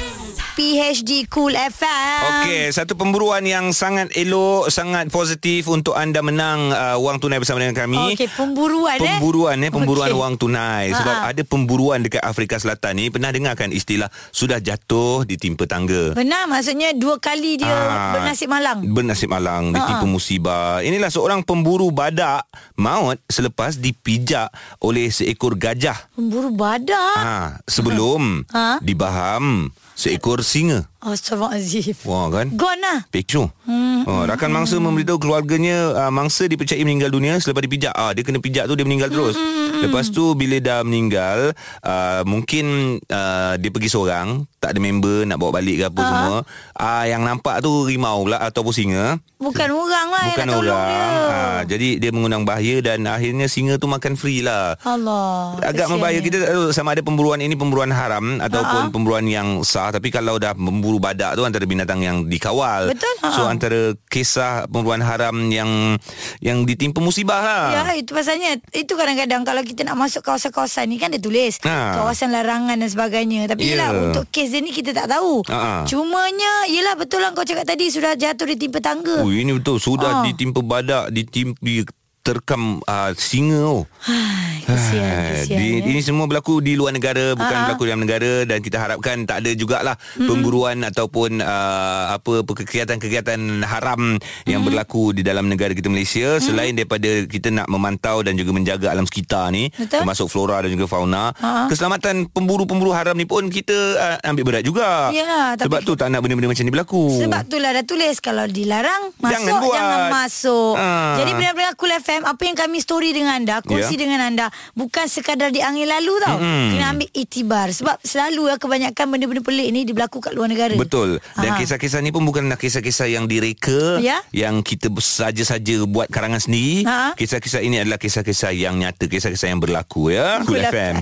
Speaker 2: PHD Cool FM.
Speaker 3: Okey, satu pemburuan yang sangat elok, sangat positif untuk anda menang uh, wang tunai bersama dengan kami.
Speaker 2: Okey, pemburuan, eh?
Speaker 3: Pemburuan eh, pemburuan
Speaker 2: Okey.
Speaker 3: wang tunai. Sebab
Speaker 2: Ha-ha.
Speaker 3: ada pemburuan dekat Afrika Selatan ni, pernah dengar kan istilah sudah jatuh ditimpa tangga.
Speaker 2: Benar maksudnya dua kali dia
Speaker 3: Ah,
Speaker 2: bernasib malang.
Speaker 3: Bernasib malang Ditimpa
Speaker 2: Ha-ha.
Speaker 3: musibah Inilah seorang pemburu badak Maut selepas dipijak Oleh seekor gajah
Speaker 2: Pemburu badak.
Speaker 3: ha, Sebelum
Speaker 2: Ha?
Speaker 3: Dibaham Seekor singa
Speaker 2: Astaghfirullahaladzim.
Speaker 3: Wah kan
Speaker 2: Gone lah.
Speaker 3: Peksu hmm. oh, Rakan mangsa memberitahu keluarganya uh, Mangsa dipercayai meninggal dunia Selepas dipijak ah, Dia kena pijak tu Dia meninggal terus hmm. Lepas tu Bila dah meninggal uh, Mungkin uh, Dia pergi seorang Tak ada member Nak bawa balik ke apa semua uh, Yang nampak tu Rimau pula Ataupun singa
Speaker 2: Bukan orang lah
Speaker 3: Bukan
Speaker 2: yang nak tolong
Speaker 3: orang
Speaker 2: dia.
Speaker 3: ha, Jadi dia mengundang bahaya Dan akhirnya singa tu makan free lah
Speaker 2: Allah.
Speaker 3: Agak membahaya. Kita tak tahu sama ada pemburuan ini Pemburuan haram Ataupun
Speaker 2: Ha-ha.
Speaker 3: pemburuan yang sah Tapi kalau dah memburu badak tu Antara binatang yang dikawal
Speaker 2: Betul,
Speaker 3: So
Speaker 2: ha-ha.
Speaker 3: antara kisah pemburuan haram Yang yang ditimpa musibah lah
Speaker 2: Ya itu pasalnya Itu kadang-kadang Kalau kita nak masuk kawasan-kawasan ni Kan dia tulis
Speaker 3: Ha.
Speaker 2: Kawasan larangan dan sebagainya Tapi
Speaker 3: Ya.
Speaker 2: yelah Untuk kes dia ni Kita tak tahu
Speaker 3: Ha.
Speaker 2: Cumanya Yelah betul lah kau cakap tadi Sudah jatuh ditimpa tangga
Speaker 3: Oh ini betul Sudah
Speaker 2: Ah.
Speaker 3: ditimpa badak Ditimpa terkam uh, singa oh.
Speaker 2: Hai, kesian,
Speaker 3: Ah,
Speaker 2: kesian.
Speaker 3: di,
Speaker 2: ya.
Speaker 3: Ini semua berlaku di luar negara Bukan
Speaker 2: Ah.
Speaker 3: berlaku dalam negara Dan kita harapkan Tak ada jugalah mm-hmm. Pemburuan Ataupun uh, Apa Kegiatan-kegiatan haram Yang
Speaker 2: Mm-hmm.
Speaker 3: berlaku Di dalam negara kita Malaysia mm-hmm. Selain daripada Kita nak memantau Dan juga menjaga alam sekitar ni
Speaker 2: Betul.
Speaker 3: Termasuk flora dan juga fauna
Speaker 2: Ah.
Speaker 3: Keselamatan pemburu-pemburu haram ni pun Kita uh, ambil berat juga
Speaker 2: Yalah,
Speaker 3: Sebab tu tak nak benda-benda macam ni berlaku
Speaker 2: Sebab itulah dah tulis Kalau dilarang Masuk
Speaker 3: Jangan buat.
Speaker 2: Jangan masuk
Speaker 3: Ah.
Speaker 2: Jadi benar-benar Cool FM Apa yang kami story dengan anda Kongsi
Speaker 3: Ya.
Speaker 2: dengan anda Bukan sekadar di angin lalu tau
Speaker 3: Mm-mm.
Speaker 2: Kena ambil itibar Sebab selalu ya Kebanyakan benda-benda pelik ni Dia berlaku kat luar negara
Speaker 3: Betul Dan
Speaker 2: Ah.
Speaker 3: kisah-kisah ni pun bukanlah kisah-kisah yang direka
Speaker 2: Ya.
Speaker 3: Yang kita saja-saja buat karangan sendiri
Speaker 2: Ha.
Speaker 3: Kisah-kisah ini adalah kisah-kisah yang nyata Kisah-kisah yang berlaku ya
Speaker 2: Cool
Speaker 3: Cool FM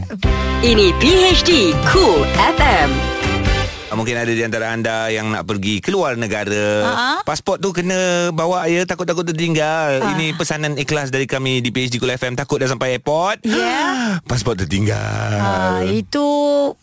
Speaker 1: Ini PHD Cool FM.
Speaker 3: Ah, Mungkin ada di antara anda yang nak pergi keluar negara.
Speaker 2: Ha-ha.
Speaker 3: Pasport tu kena bawa ya takut-takut tertinggal.
Speaker 2: Ah.
Speaker 3: Ini pesanan ikhlas dari kami di PHD Kul FM. Takut dah sampai airport.
Speaker 2: Ya.
Speaker 3: Pasport tertinggal.
Speaker 2: Ah, itu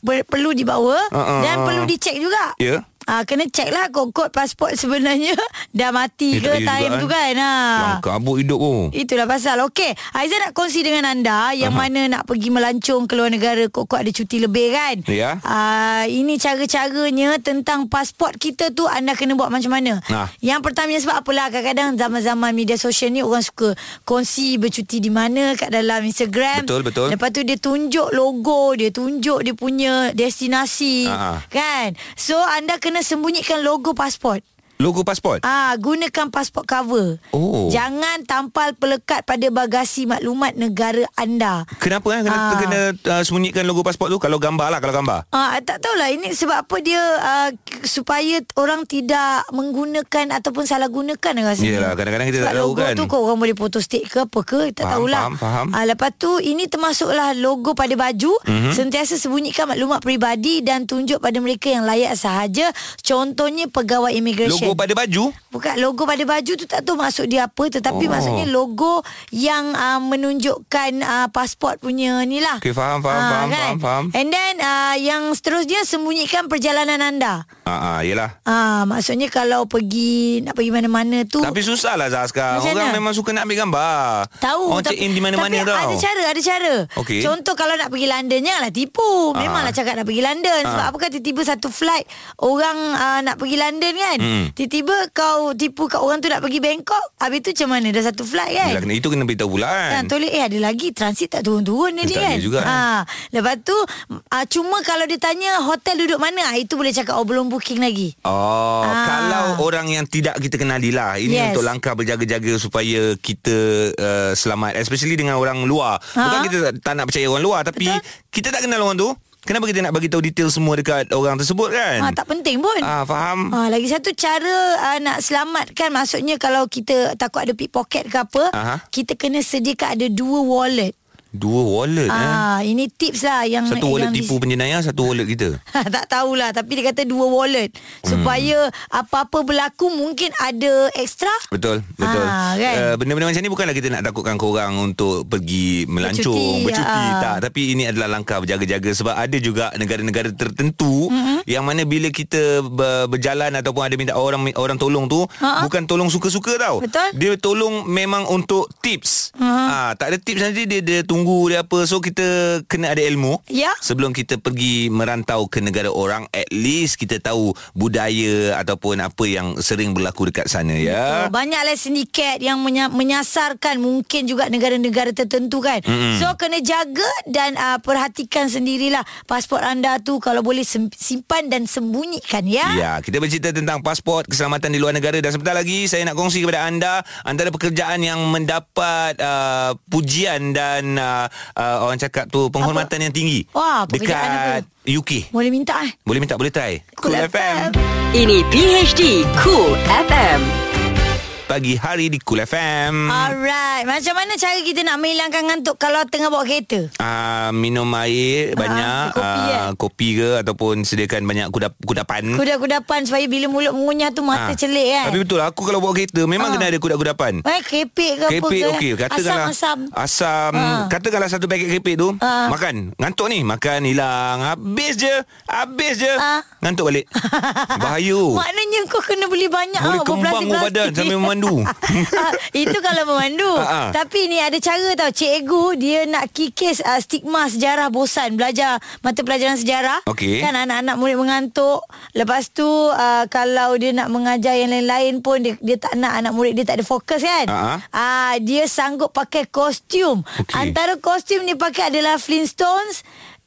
Speaker 2: ber- perlu dibawa
Speaker 3: ah,
Speaker 2: dan perlu dicek juga.
Speaker 3: Ya.
Speaker 2: Ah, kena cek lah kod-kod pasport sebenarnya dah
Speaker 3: Eh,
Speaker 2: mati
Speaker 3: tak
Speaker 2: ke time
Speaker 3: juga,
Speaker 2: tu kan. Ha.
Speaker 3: Yang kabut hidup tu.
Speaker 2: Itulah pasal. Okey, Aizan nak kongsi dengan anda yang
Speaker 3: Aha.
Speaker 2: mana nak pergi melancong ke luar negara kok-kok ada cuti lebih kan.
Speaker 3: Ya.
Speaker 2: Uh, ini cara-caranya tentang pasport kita tu anda kena buat macam mana.
Speaker 3: Ah.
Speaker 2: Yang pertamanya sebab apalah kadang-kadang zaman-zaman media sosial ni orang suka kongsi bercuti di mana kat dalam Instagram.
Speaker 3: Betul, betul.
Speaker 2: Lepas tu dia tunjuk logo, dia tunjuk dia punya destinasi.
Speaker 3: Ah, ah.
Speaker 2: Kan? So anda kena sembunyikan logo pasport.
Speaker 3: Logo pasport.
Speaker 2: Ah, gunakan pasport cover.
Speaker 3: Oh.
Speaker 2: Jangan tampal pelekat pada bagasi maklumat negara anda.
Speaker 3: Kenapa eh kena
Speaker 2: Ah.
Speaker 3: kena uh, sembunyikan logo pasport tu kalau gambar lah kalau gambar.
Speaker 2: Ah, tak tahulah ini sebab apa dia uh, supaya orang tidak menggunakan ataupun salah gunakan rasanya.
Speaker 3: Yelah, kadang-kadang kita
Speaker 2: sebab
Speaker 3: tak tahu
Speaker 2: logo
Speaker 3: kan.
Speaker 2: tu kau orang boleh foto stick ke apa ke tak
Speaker 3: Faham,
Speaker 2: tahulah.
Speaker 3: faham, faham.
Speaker 2: Ah, lepas tu ini termasuklah logo pada baju
Speaker 3: Mhm.
Speaker 2: mm-hmm. sentiasa sembunyikan maklumat peribadi dan tunjuk pada mereka yang layak sahaja. Contohnya pegawai immigration.
Speaker 3: Logo pada baju.
Speaker 2: Bukan logo pada baju tu tak tahu maksud dia apa tetapi
Speaker 3: Oh.
Speaker 2: maksudnya logo yang uh, menunjukkan uh, pasport punya ni lah.
Speaker 3: Okey, faham, faham,
Speaker 2: Ah,
Speaker 3: faham, faham, faham.
Speaker 2: And then uh, yang seterusnya sembunyikan perjalanan anda.
Speaker 3: Ah, ah yelah.
Speaker 2: Ah, maksudnya kalau pergi nak pergi mana-mana tu
Speaker 3: Tapi susah lah Zah sekarang
Speaker 2: Macam
Speaker 3: Orang
Speaker 2: mana?
Speaker 3: memang suka nak ambil gambar
Speaker 2: Tahu
Speaker 3: Orang check in di mana-mana
Speaker 2: tapi
Speaker 3: tau
Speaker 2: ada cara Ada cara
Speaker 3: Okey.
Speaker 2: Contoh kalau nak pergi London Janganlah tipu Memanglah
Speaker 3: Ah.
Speaker 2: cakap nak pergi London Sebab apa kan tiba-tiba satu flight Orang uh, nak pergi London kan
Speaker 3: Hmm.
Speaker 2: Tiba-tiba kau tipu kat orang tu nak pergi Bangkok Habis tu macam mana Dah satu flight kan
Speaker 3: Yelah, kena, Itu kena beritahu pula kan
Speaker 2: Kan toleh eh ada lagi transit tak turun-turun ni
Speaker 3: Tak
Speaker 2: kan.
Speaker 3: ada juga, kan?
Speaker 2: ha, lepas tu uh, cuma kalau dia tanya hotel duduk mana, ah, itu boleh cakap oh belum booking lagi.
Speaker 3: Oh,
Speaker 2: Ah.
Speaker 3: kalau orang yang tidak kita kenali lah. Ini
Speaker 2: Yes.
Speaker 3: untuk langkah berjaga-jaga supaya kita uh, selamat. Especially dengan orang luar. Bukan
Speaker 2: Ha?
Speaker 3: kita tak, tak nak percaya orang luar. Tapi
Speaker 2: Betul.
Speaker 3: kita tak kenal orang tu. Kenapa kita nak bagi tahu detail semua dekat orang tersebut kan?
Speaker 2: Ha, tak penting pun.
Speaker 3: Ah, faham.
Speaker 2: Ha, lagi satu cara uh, nak selamatkan maksudnya kalau kita takut ada pickpocket ke apa,
Speaker 3: Aha.
Speaker 2: kita kena sediakan ada dua wallet.
Speaker 3: Dua wallet eh.
Speaker 2: Ah, ini tips lah yang
Speaker 3: Satu wallet
Speaker 2: yang
Speaker 3: tipu penjenayah, satu wallet kita.
Speaker 2: tak tahulah tapi dia kata dua wallet supaya apa-apa berlaku mungkin ada ekstra.
Speaker 3: Betul, betul.
Speaker 2: Ah, kan?
Speaker 3: Uh, benda-benda macam ni bukanlah kita nak takutkan korang untuk pergi melancong,
Speaker 2: Bercuti,
Speaker 3: bercuti,
Speaker 2: ah.
Speaker 3: tak. Tapi ini adalah langkah berjaga-jaga sebab ada juga negara-negara tertentu mm-hmm. yang mana bila kita ber, berjalan ataupun ada minta orang orang tolong tu
Speaker 2: Ha-ha.
Speaker 3: bukan tolong suka-suka tau.
Speaker 2: Betul.
Speaker 3: Dia tolong memang untuk tips. Ah, tak ada tips nanti dia dia tunggu dia apa. So kita kena ada ilmu.
Speaker 2: Ya.
Speaker 3: Sebelum kita pergi merantau ke negara orang at least kita tahu budaya ataupun apa yang sering berlaku dekat sana ya.
Speaker 2: Oh, banyaklah sindiket yang menya- menyasarkan mungkin juga negara-negara tertentu kan.
Speaker 3: Mm-mm.
Speaker 2: So kena jaga dan uh, perhatikan sendirilah pasport anda tu kalau boleh simpan dan sembunyikan ya.
Speaker 3: Ya, kita bercerita tentang pasport keselamatan di luar negara dan sebentar lagi saya nak kongsi kepada anda antara pekerjaan yang mendapat uh, pujian dan uh, uh, orang cakap tu penghormatan yang tinggi
Speaker 2: Wah, pekerjaan
Speaker 3: dekat UK.
Speaker 2: Boleh minta eh.
Speaker 3: Boleh minta boleh try.
Speaker 2: Cool FM.
Speaker 1: Ini PHD Cool FM.
Speaker 3: Pagi hari di Cool FM.
Speaker 2: Alright, macam mana cara kita nak menghilangkan ngantuk kalau tengah bawa kereta?
Speaker 3: Uh, minum air banyak
Speaker 2: kopi, eh?
Speaker 3: uh, kopi ke ataupun sediakan banyak kudap kudapan.
Speaker 2: Kuda-kudapan supaya bila mulut mengunyah tu
Speaker 3: Ah.
Speaker 2: mata celik kan.
Speaker 3: Tapi betul aku kalau bawa kereta memang
Speaker 2: Ah.
Speaker 3: kena ada kudak-kudapan.
Speaker 2: Eh, kepek ke apa
Speaker 3: Kepek
Speaker 2: ke?
Speaker 3: okey katakanlah
Speaker 2: Asam-asam.
Speaker 3: asam
Speaker 2: Ah.
Speaker 3: katakanlah satu paket kepek tu
Speaker 2: Ah.
Speaker 3: makan ngantuk ni makan hilang habis je habis je
Speaker 2: Ah.
Speaker 3: ngantuk balik bahaya
Speaker 2: Maknanya kau kena beli banyak
Speaker 3: boleh
Speaker 2: ah,
Speaker 3: kembang badan sampai memandu.
Speaker 2: Ah, Itu kalau memandu
Speaker 3: Ah, ah.
Speaker 2: Tapi ni ada cara tau Cikgu dia nak kikis uh, stigma sejarah bosan Belajar mata pelajaran sejarah
Speaker 3: Okey.
Speaker 2: Kan anak-anak murid mengantuk Lepas tu uh, Kalau dia nak mengajar yang lain-lain pun Dia, dia tak nak anak murid dia tak ada fokus kan uh, Dia sanggup pakai kostum
Speaker 3: Okey.
Speaker 2: Antara kostum dia pakai adalah Flintstones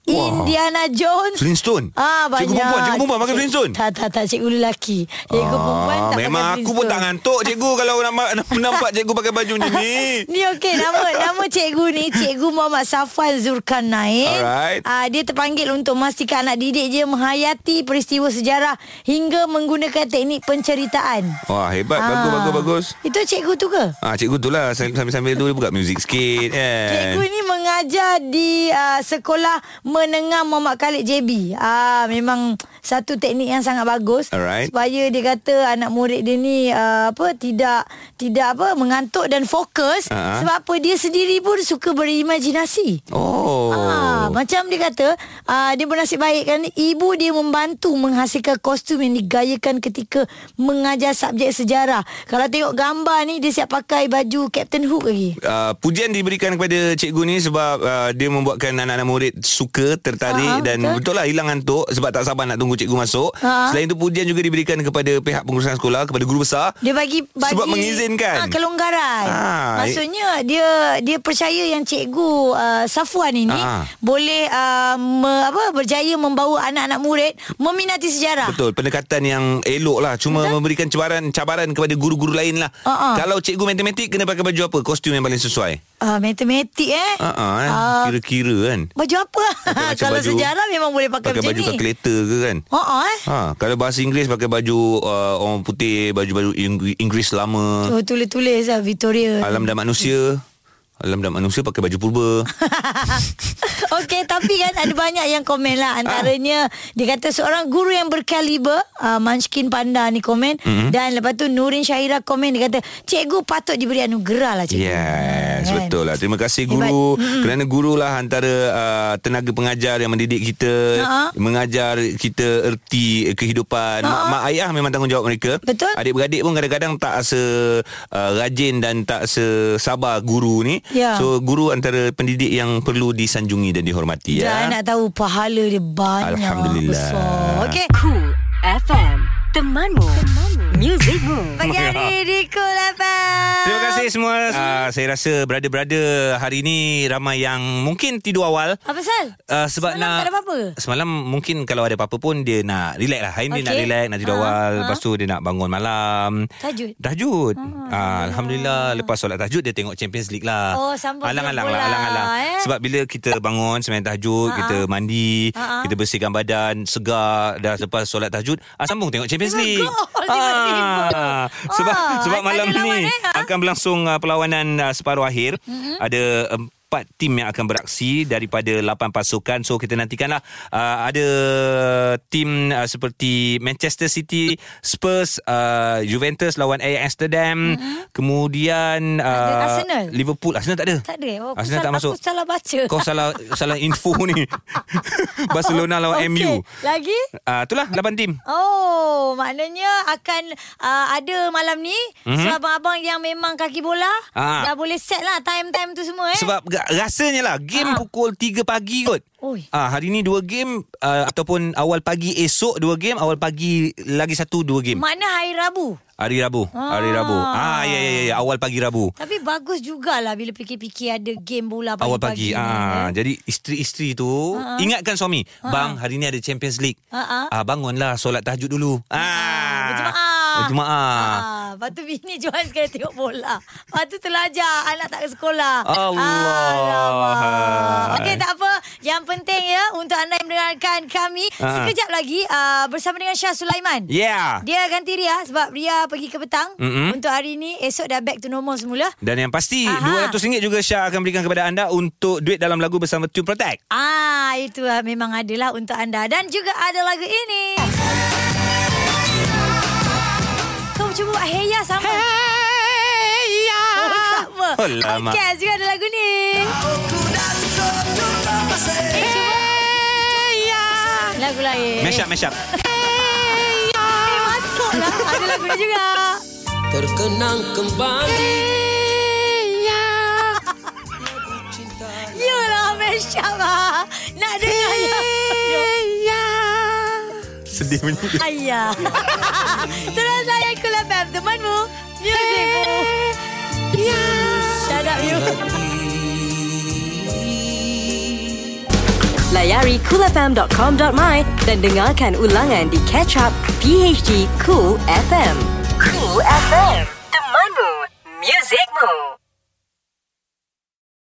Speaker 3: Wah.
Speaker 2: Indiana Jones
Speaker 3: Flintstone.
Speaker 2: Ah banyak.
Speaker 3: Cikgu perempuan, cikgu perempuan pakai Flintstone.
Speaker 2: Tak tak tak cikgu lelaki. Cikgu perempuan tak
Speaker 3: Ah, memang aku pun tak ngantuk cikgu kalau nampak nampak cikgu pakai baju macam ni.
Speaker 2: Ni okey nama nama cikgu ni Cikgu Muhammad Safwan Zulkarnain.
Speaker 3: Alright.
Speaker 2: Ah dia terpanggil untuk memastikan anak didik dia menghayati peristiwa sejarah hingga menggunakan teknik penceritaan.
Speaker 3: Wah, hebat.
Speaker 2: Ah.
Speaker 3: Bagus bagus bagus.
Speaker 2: Itu cikgu tu ke?
Speaker 3: Ah, cikgu tu lah sambil-sambil tu dia buka muzik sikit kan.
Speaker 2: Cikgu ni mengajar di uh, sekolah menengah Muhammad Khalid JB. Ah memang satu teknik yang sangat bagus
Speaker 3: Alright.
Speaker 2: supaya dia kata anak murid dia ni uh, apa tidak tidak apa mengantuk dan fokus
Speaker 3: Ah.
Speaker 2: sebab apa dia sendiri pun suka berimajinasi.
Speaker 3: Oh.
Speaker 2: Ah, macam dia kata ah, Dia bernasib baik kan Ibu dia membantu Menghasilkan kostum Yang digayakan ketika Mengajar subjek sejarah Kalau tengok gambar ni Dia siap pakai baju Captain Hook lagi
Speaker 3: Uh, pujian diberikan kepada cikgu ni sebab uh, dia membuatkan anak-anak murid suka, tertarik
Speaker 2: Ah,
Speaker 3: dan
Speaker 2: betul.
Speaker 3: betul lah hilang ngantuk sebab tak sabar nak tunggu cikgu masuk.
Speaker 2: Ah.
Speaker 3: Selain itu pujian juga diberikan kepada pihak pengurusan sekolah, kepada guru besar.
Speaker 2: Dia bagi bagi
Speaker 3: Sebab mengizinkan.
Speaker 2: ah, kelonggaran.
Speaker 3: Ah,
Speaker 2: Maksudnya dia dia percaya yang cikgu uh, Safwan ini
Speaker 3: Ah.
Speaker 2: boleh uh, me, apa berjaya membawa anak-anak murid meminati sejarah.
Speaker 3: Betul, pendekatan yang elok lah. Cuma
Speaker 2: Betul.
Speaker 3: memberikan cabaran cabaran kepada guru-guru lain lah.
Speaker 2: Ah, ah.
Speaker 3: Kalau cikgu matematik kena pakai baju apa? Kostum yang paling sesuai.
Speaker 2: Uh, matematik eh.
Speaker 3: Ah, eh.
Speaker 2: Ah,
Speaker 3: Kira-kira kan.
Speaker 2: baju apa? Kalau
Speaker 3: baju-
Speaker 2: sejarah memang boleh pakai,
Speaker 3: Pakai
Speaker 2: macam
Speaker 3: baju
Speaker 2: ni.
Speaker 3: kalkulator ke kan?
Speaker 2: Ah eh.
Speaker 3: Ha, kalau bahasa Inggeris pakai baju uh, orang putih, baju-baju Ing- Inggeris lama.
Speaker 2: Oh, tulis-tulis lah Victoria.
Speaker 3: Alam dan manusia. Alam dan manusia pakai baju purba.
Speaker 2: Okey, tapi kan ada banyak yang komen lah. Antaranya, dia kata seorang guru yang berkaliber, uh, Munchkin Panda ni komen. Mm-hmm. Dan lepas tu Nurin Syahira komen, dia kata, cikgu patut diberi anugerah lah cikgu.
Speaker 3: Yes,
Speaker 2: Kan?
Speaker 3: betul lah. Terima kasih
Speaker 2: Hebat.
Speaker 3: guru. Kerana guru lah antara uh, tenaga pengajar yang mendidik kita,
Speaker 2: Ha.
Speaker 3: mengajar kita erti kehidupan. Mak, mak ayah memang tanggungjawab mereka.
Speaker 2: Betul.
Speaker 3: Adik-beradik pun kadang-kadang tak se uh, rajin dan tak sesabar guru ni.
Speaker 2: Ya.
Speaker 3: So guru antara pendidik yang perlu disanjungi dan dihormati ya.
Speaker 2: Dan nak tahu pahala dia banyak.
Speaker 3: Alhamdulillah.
Speaker 2: Besar. Okey.
Speaker 1: Cool FM Temanmu, Temanmu. Musicmu
Speaker 2: Pagi hari di FM.
Speaker 3: Terima kasih semua. Uh, saya rasa brother-brother hari ini ramai yang mungkin tidur awal.
Speaker 2: Apa pasal?
Speaker 3: Uh, sebab
Speaker 2: Semalam
Speaker 3: nak
Speaker 2: tak ada apa-apa?
Speaker 3: Semalam mungkin kalau ada apa-apa pun dia nak relax lah. Hari ni
Speaker 2: Okey.
Speaker 3: nak relax, nak tidur
Speaker 2: Ha,
Speaker 3: awal.
Speaker 2: ha.
Speaker 3: Lepas tu dia nak bangun malam.
Speaker 2: Tahajud?
Speaker 3: Tahajud. Ah, Alhamdulillah. Lepas solat tahajud dia tengok Champions League lah.
Speaker 2: Oh, sambung
Speaker 3: Alang-alang lah. Alang-alang.
Speaker 2: eh?
Speaker 3: Sebab bila kita bangun sembahyang tahajud,
Speaker 2: Ha,
Speaker 3: kita mandi,
Speaker 2: Ha, ha.
Speaker 3: kita bersihkan badan, segar. Dah lepas solat tahajud, ah, sambung tengok Champions League.
Speaker 2: Tiba-tiba.
Speaker 3: Sebab
Speaker 2: Ah,
Speaker 3: sebab malam ni
Speaker 2: eh? Ha?
Speaker 3: akan berlangsung uh, perlawanan uh, separuh akhir. Mm-hmm. Ada empat tim yang akan beraksi daripada lapan pasukan. So kita nantikanlah uh, ada tim uh, seperti Manchester City, Spurs, uh, Juventus lawan Ajax Amsterdam, mm-hmm. kemudian uh,
Speaker 2: Arsenal?
Speaker 3: Liverpool. Arsenal tak ada.
Speaker 2: Tak ada. Oh,
Speaker 3: Arsenal tak masuk.
Speaker 2: Aku salah baca.
Speaker 3: Kau salah salah info ni. Barcelona lawan
Speaker 2: Okey.
Speaker 3: MU.
Speaker 2: Lagi?
Speaker 3: Ah uh, itulah lapan tim.
Speaker 2: Oh, maknanya akan uh, ada malam ni mm-hmm.
Speaker 3: Mhm.
Speaker 2: so abang-abang yang memang kaki bola
Speaker 3: Ah.
Speaker 2: dah boleh set lah time-time tu semua eh.
Speaker 3: Sebab rasanya lah game
Speaker 2: Ha.
Speaker 3: pukul 3 pagi kot.
Speaker 2: Oi.
Speaker 3: Ah hari ni dua game uh, ataupun awal pagi esok dua game, awal pagi lagi satu dua game.
Speaker 2: Mana hari Rabu.
Speaker 3: Hari Rabu, hari Rabu. Ah ya ya ya, ya awal pagi Rabu.
Speaker 2: Tapi bagus jugalah bila fikir-fikir ada game bola pagi-pagi.
Speaker 3: Awal pagi. Ah,
Speaker 2: eh.
Speaker 3: jadi isteri-isteri tu
Speaker 2: Ha.
Speaker 3: ingatkan suami, "Bang, hari ni ada Champions League."
Speaker 2: Ha, ha.
Speaker 3: Ah bangunlah solat tahajud dulu. Ah.
Speaker 2: Berjemaah.
Speaker 3: Berjemaah.
Speaker 2: Ah, lepas tu bini jual sekali tengok bola. Lepas tu anak tak ke sekolah.
Speaker 3: Allah.
Speaker 2: Okey tak apa. Yang penting ya untuk anda yang mendengarkan kami.
Speaker 3: Ah.
Speaker 2: Sekejap lagi uh, bersama dengan Syah Sulaiman.
Speaker 3: Yeah.
Speaker 2: Dia ganti Ria sebab Ria pergi ke petang.
Speaker 3: Mm-mm.
Speaker 2: Untuk hari ni esok dah back to normal semula.
Speaker 3: Dan yang pasti
Speaker 2: Aha.
Speaker 3: RM200 juga Syah akan berikan kepada anda untuk duit dalam lagu bersama Tune Protect.
Speaker 2: Ah, itu lah memang adalah untuk anda dan juga ada lagu ini. Cuba buat heya sama. Heya. Oh, sama.
Speaker 3: Oh, lama.
Speaker 2: Okey, juga ada lagu ni. Eh, cuba. Lagu lain.
Speaker 3: Mash up, mash up.
Speaker 2: Eh, masuk lah. Ada lagu ni juga.
Speaker 4: terkenang kembali
Speaker 2: Yolah Mesyam ah. Nak dengar ya.
Speaker 3: Sedih bunyi
Speaker 2: Ayah. Terus saya Cool FM temanmu. Musicmu. Ya. Shut up you.
Speaker 1: Layari coolfm.com.my dan dengarkan ulangan di Catch Up PHD Cool FM. Cool FM, temanmu, muzikmu.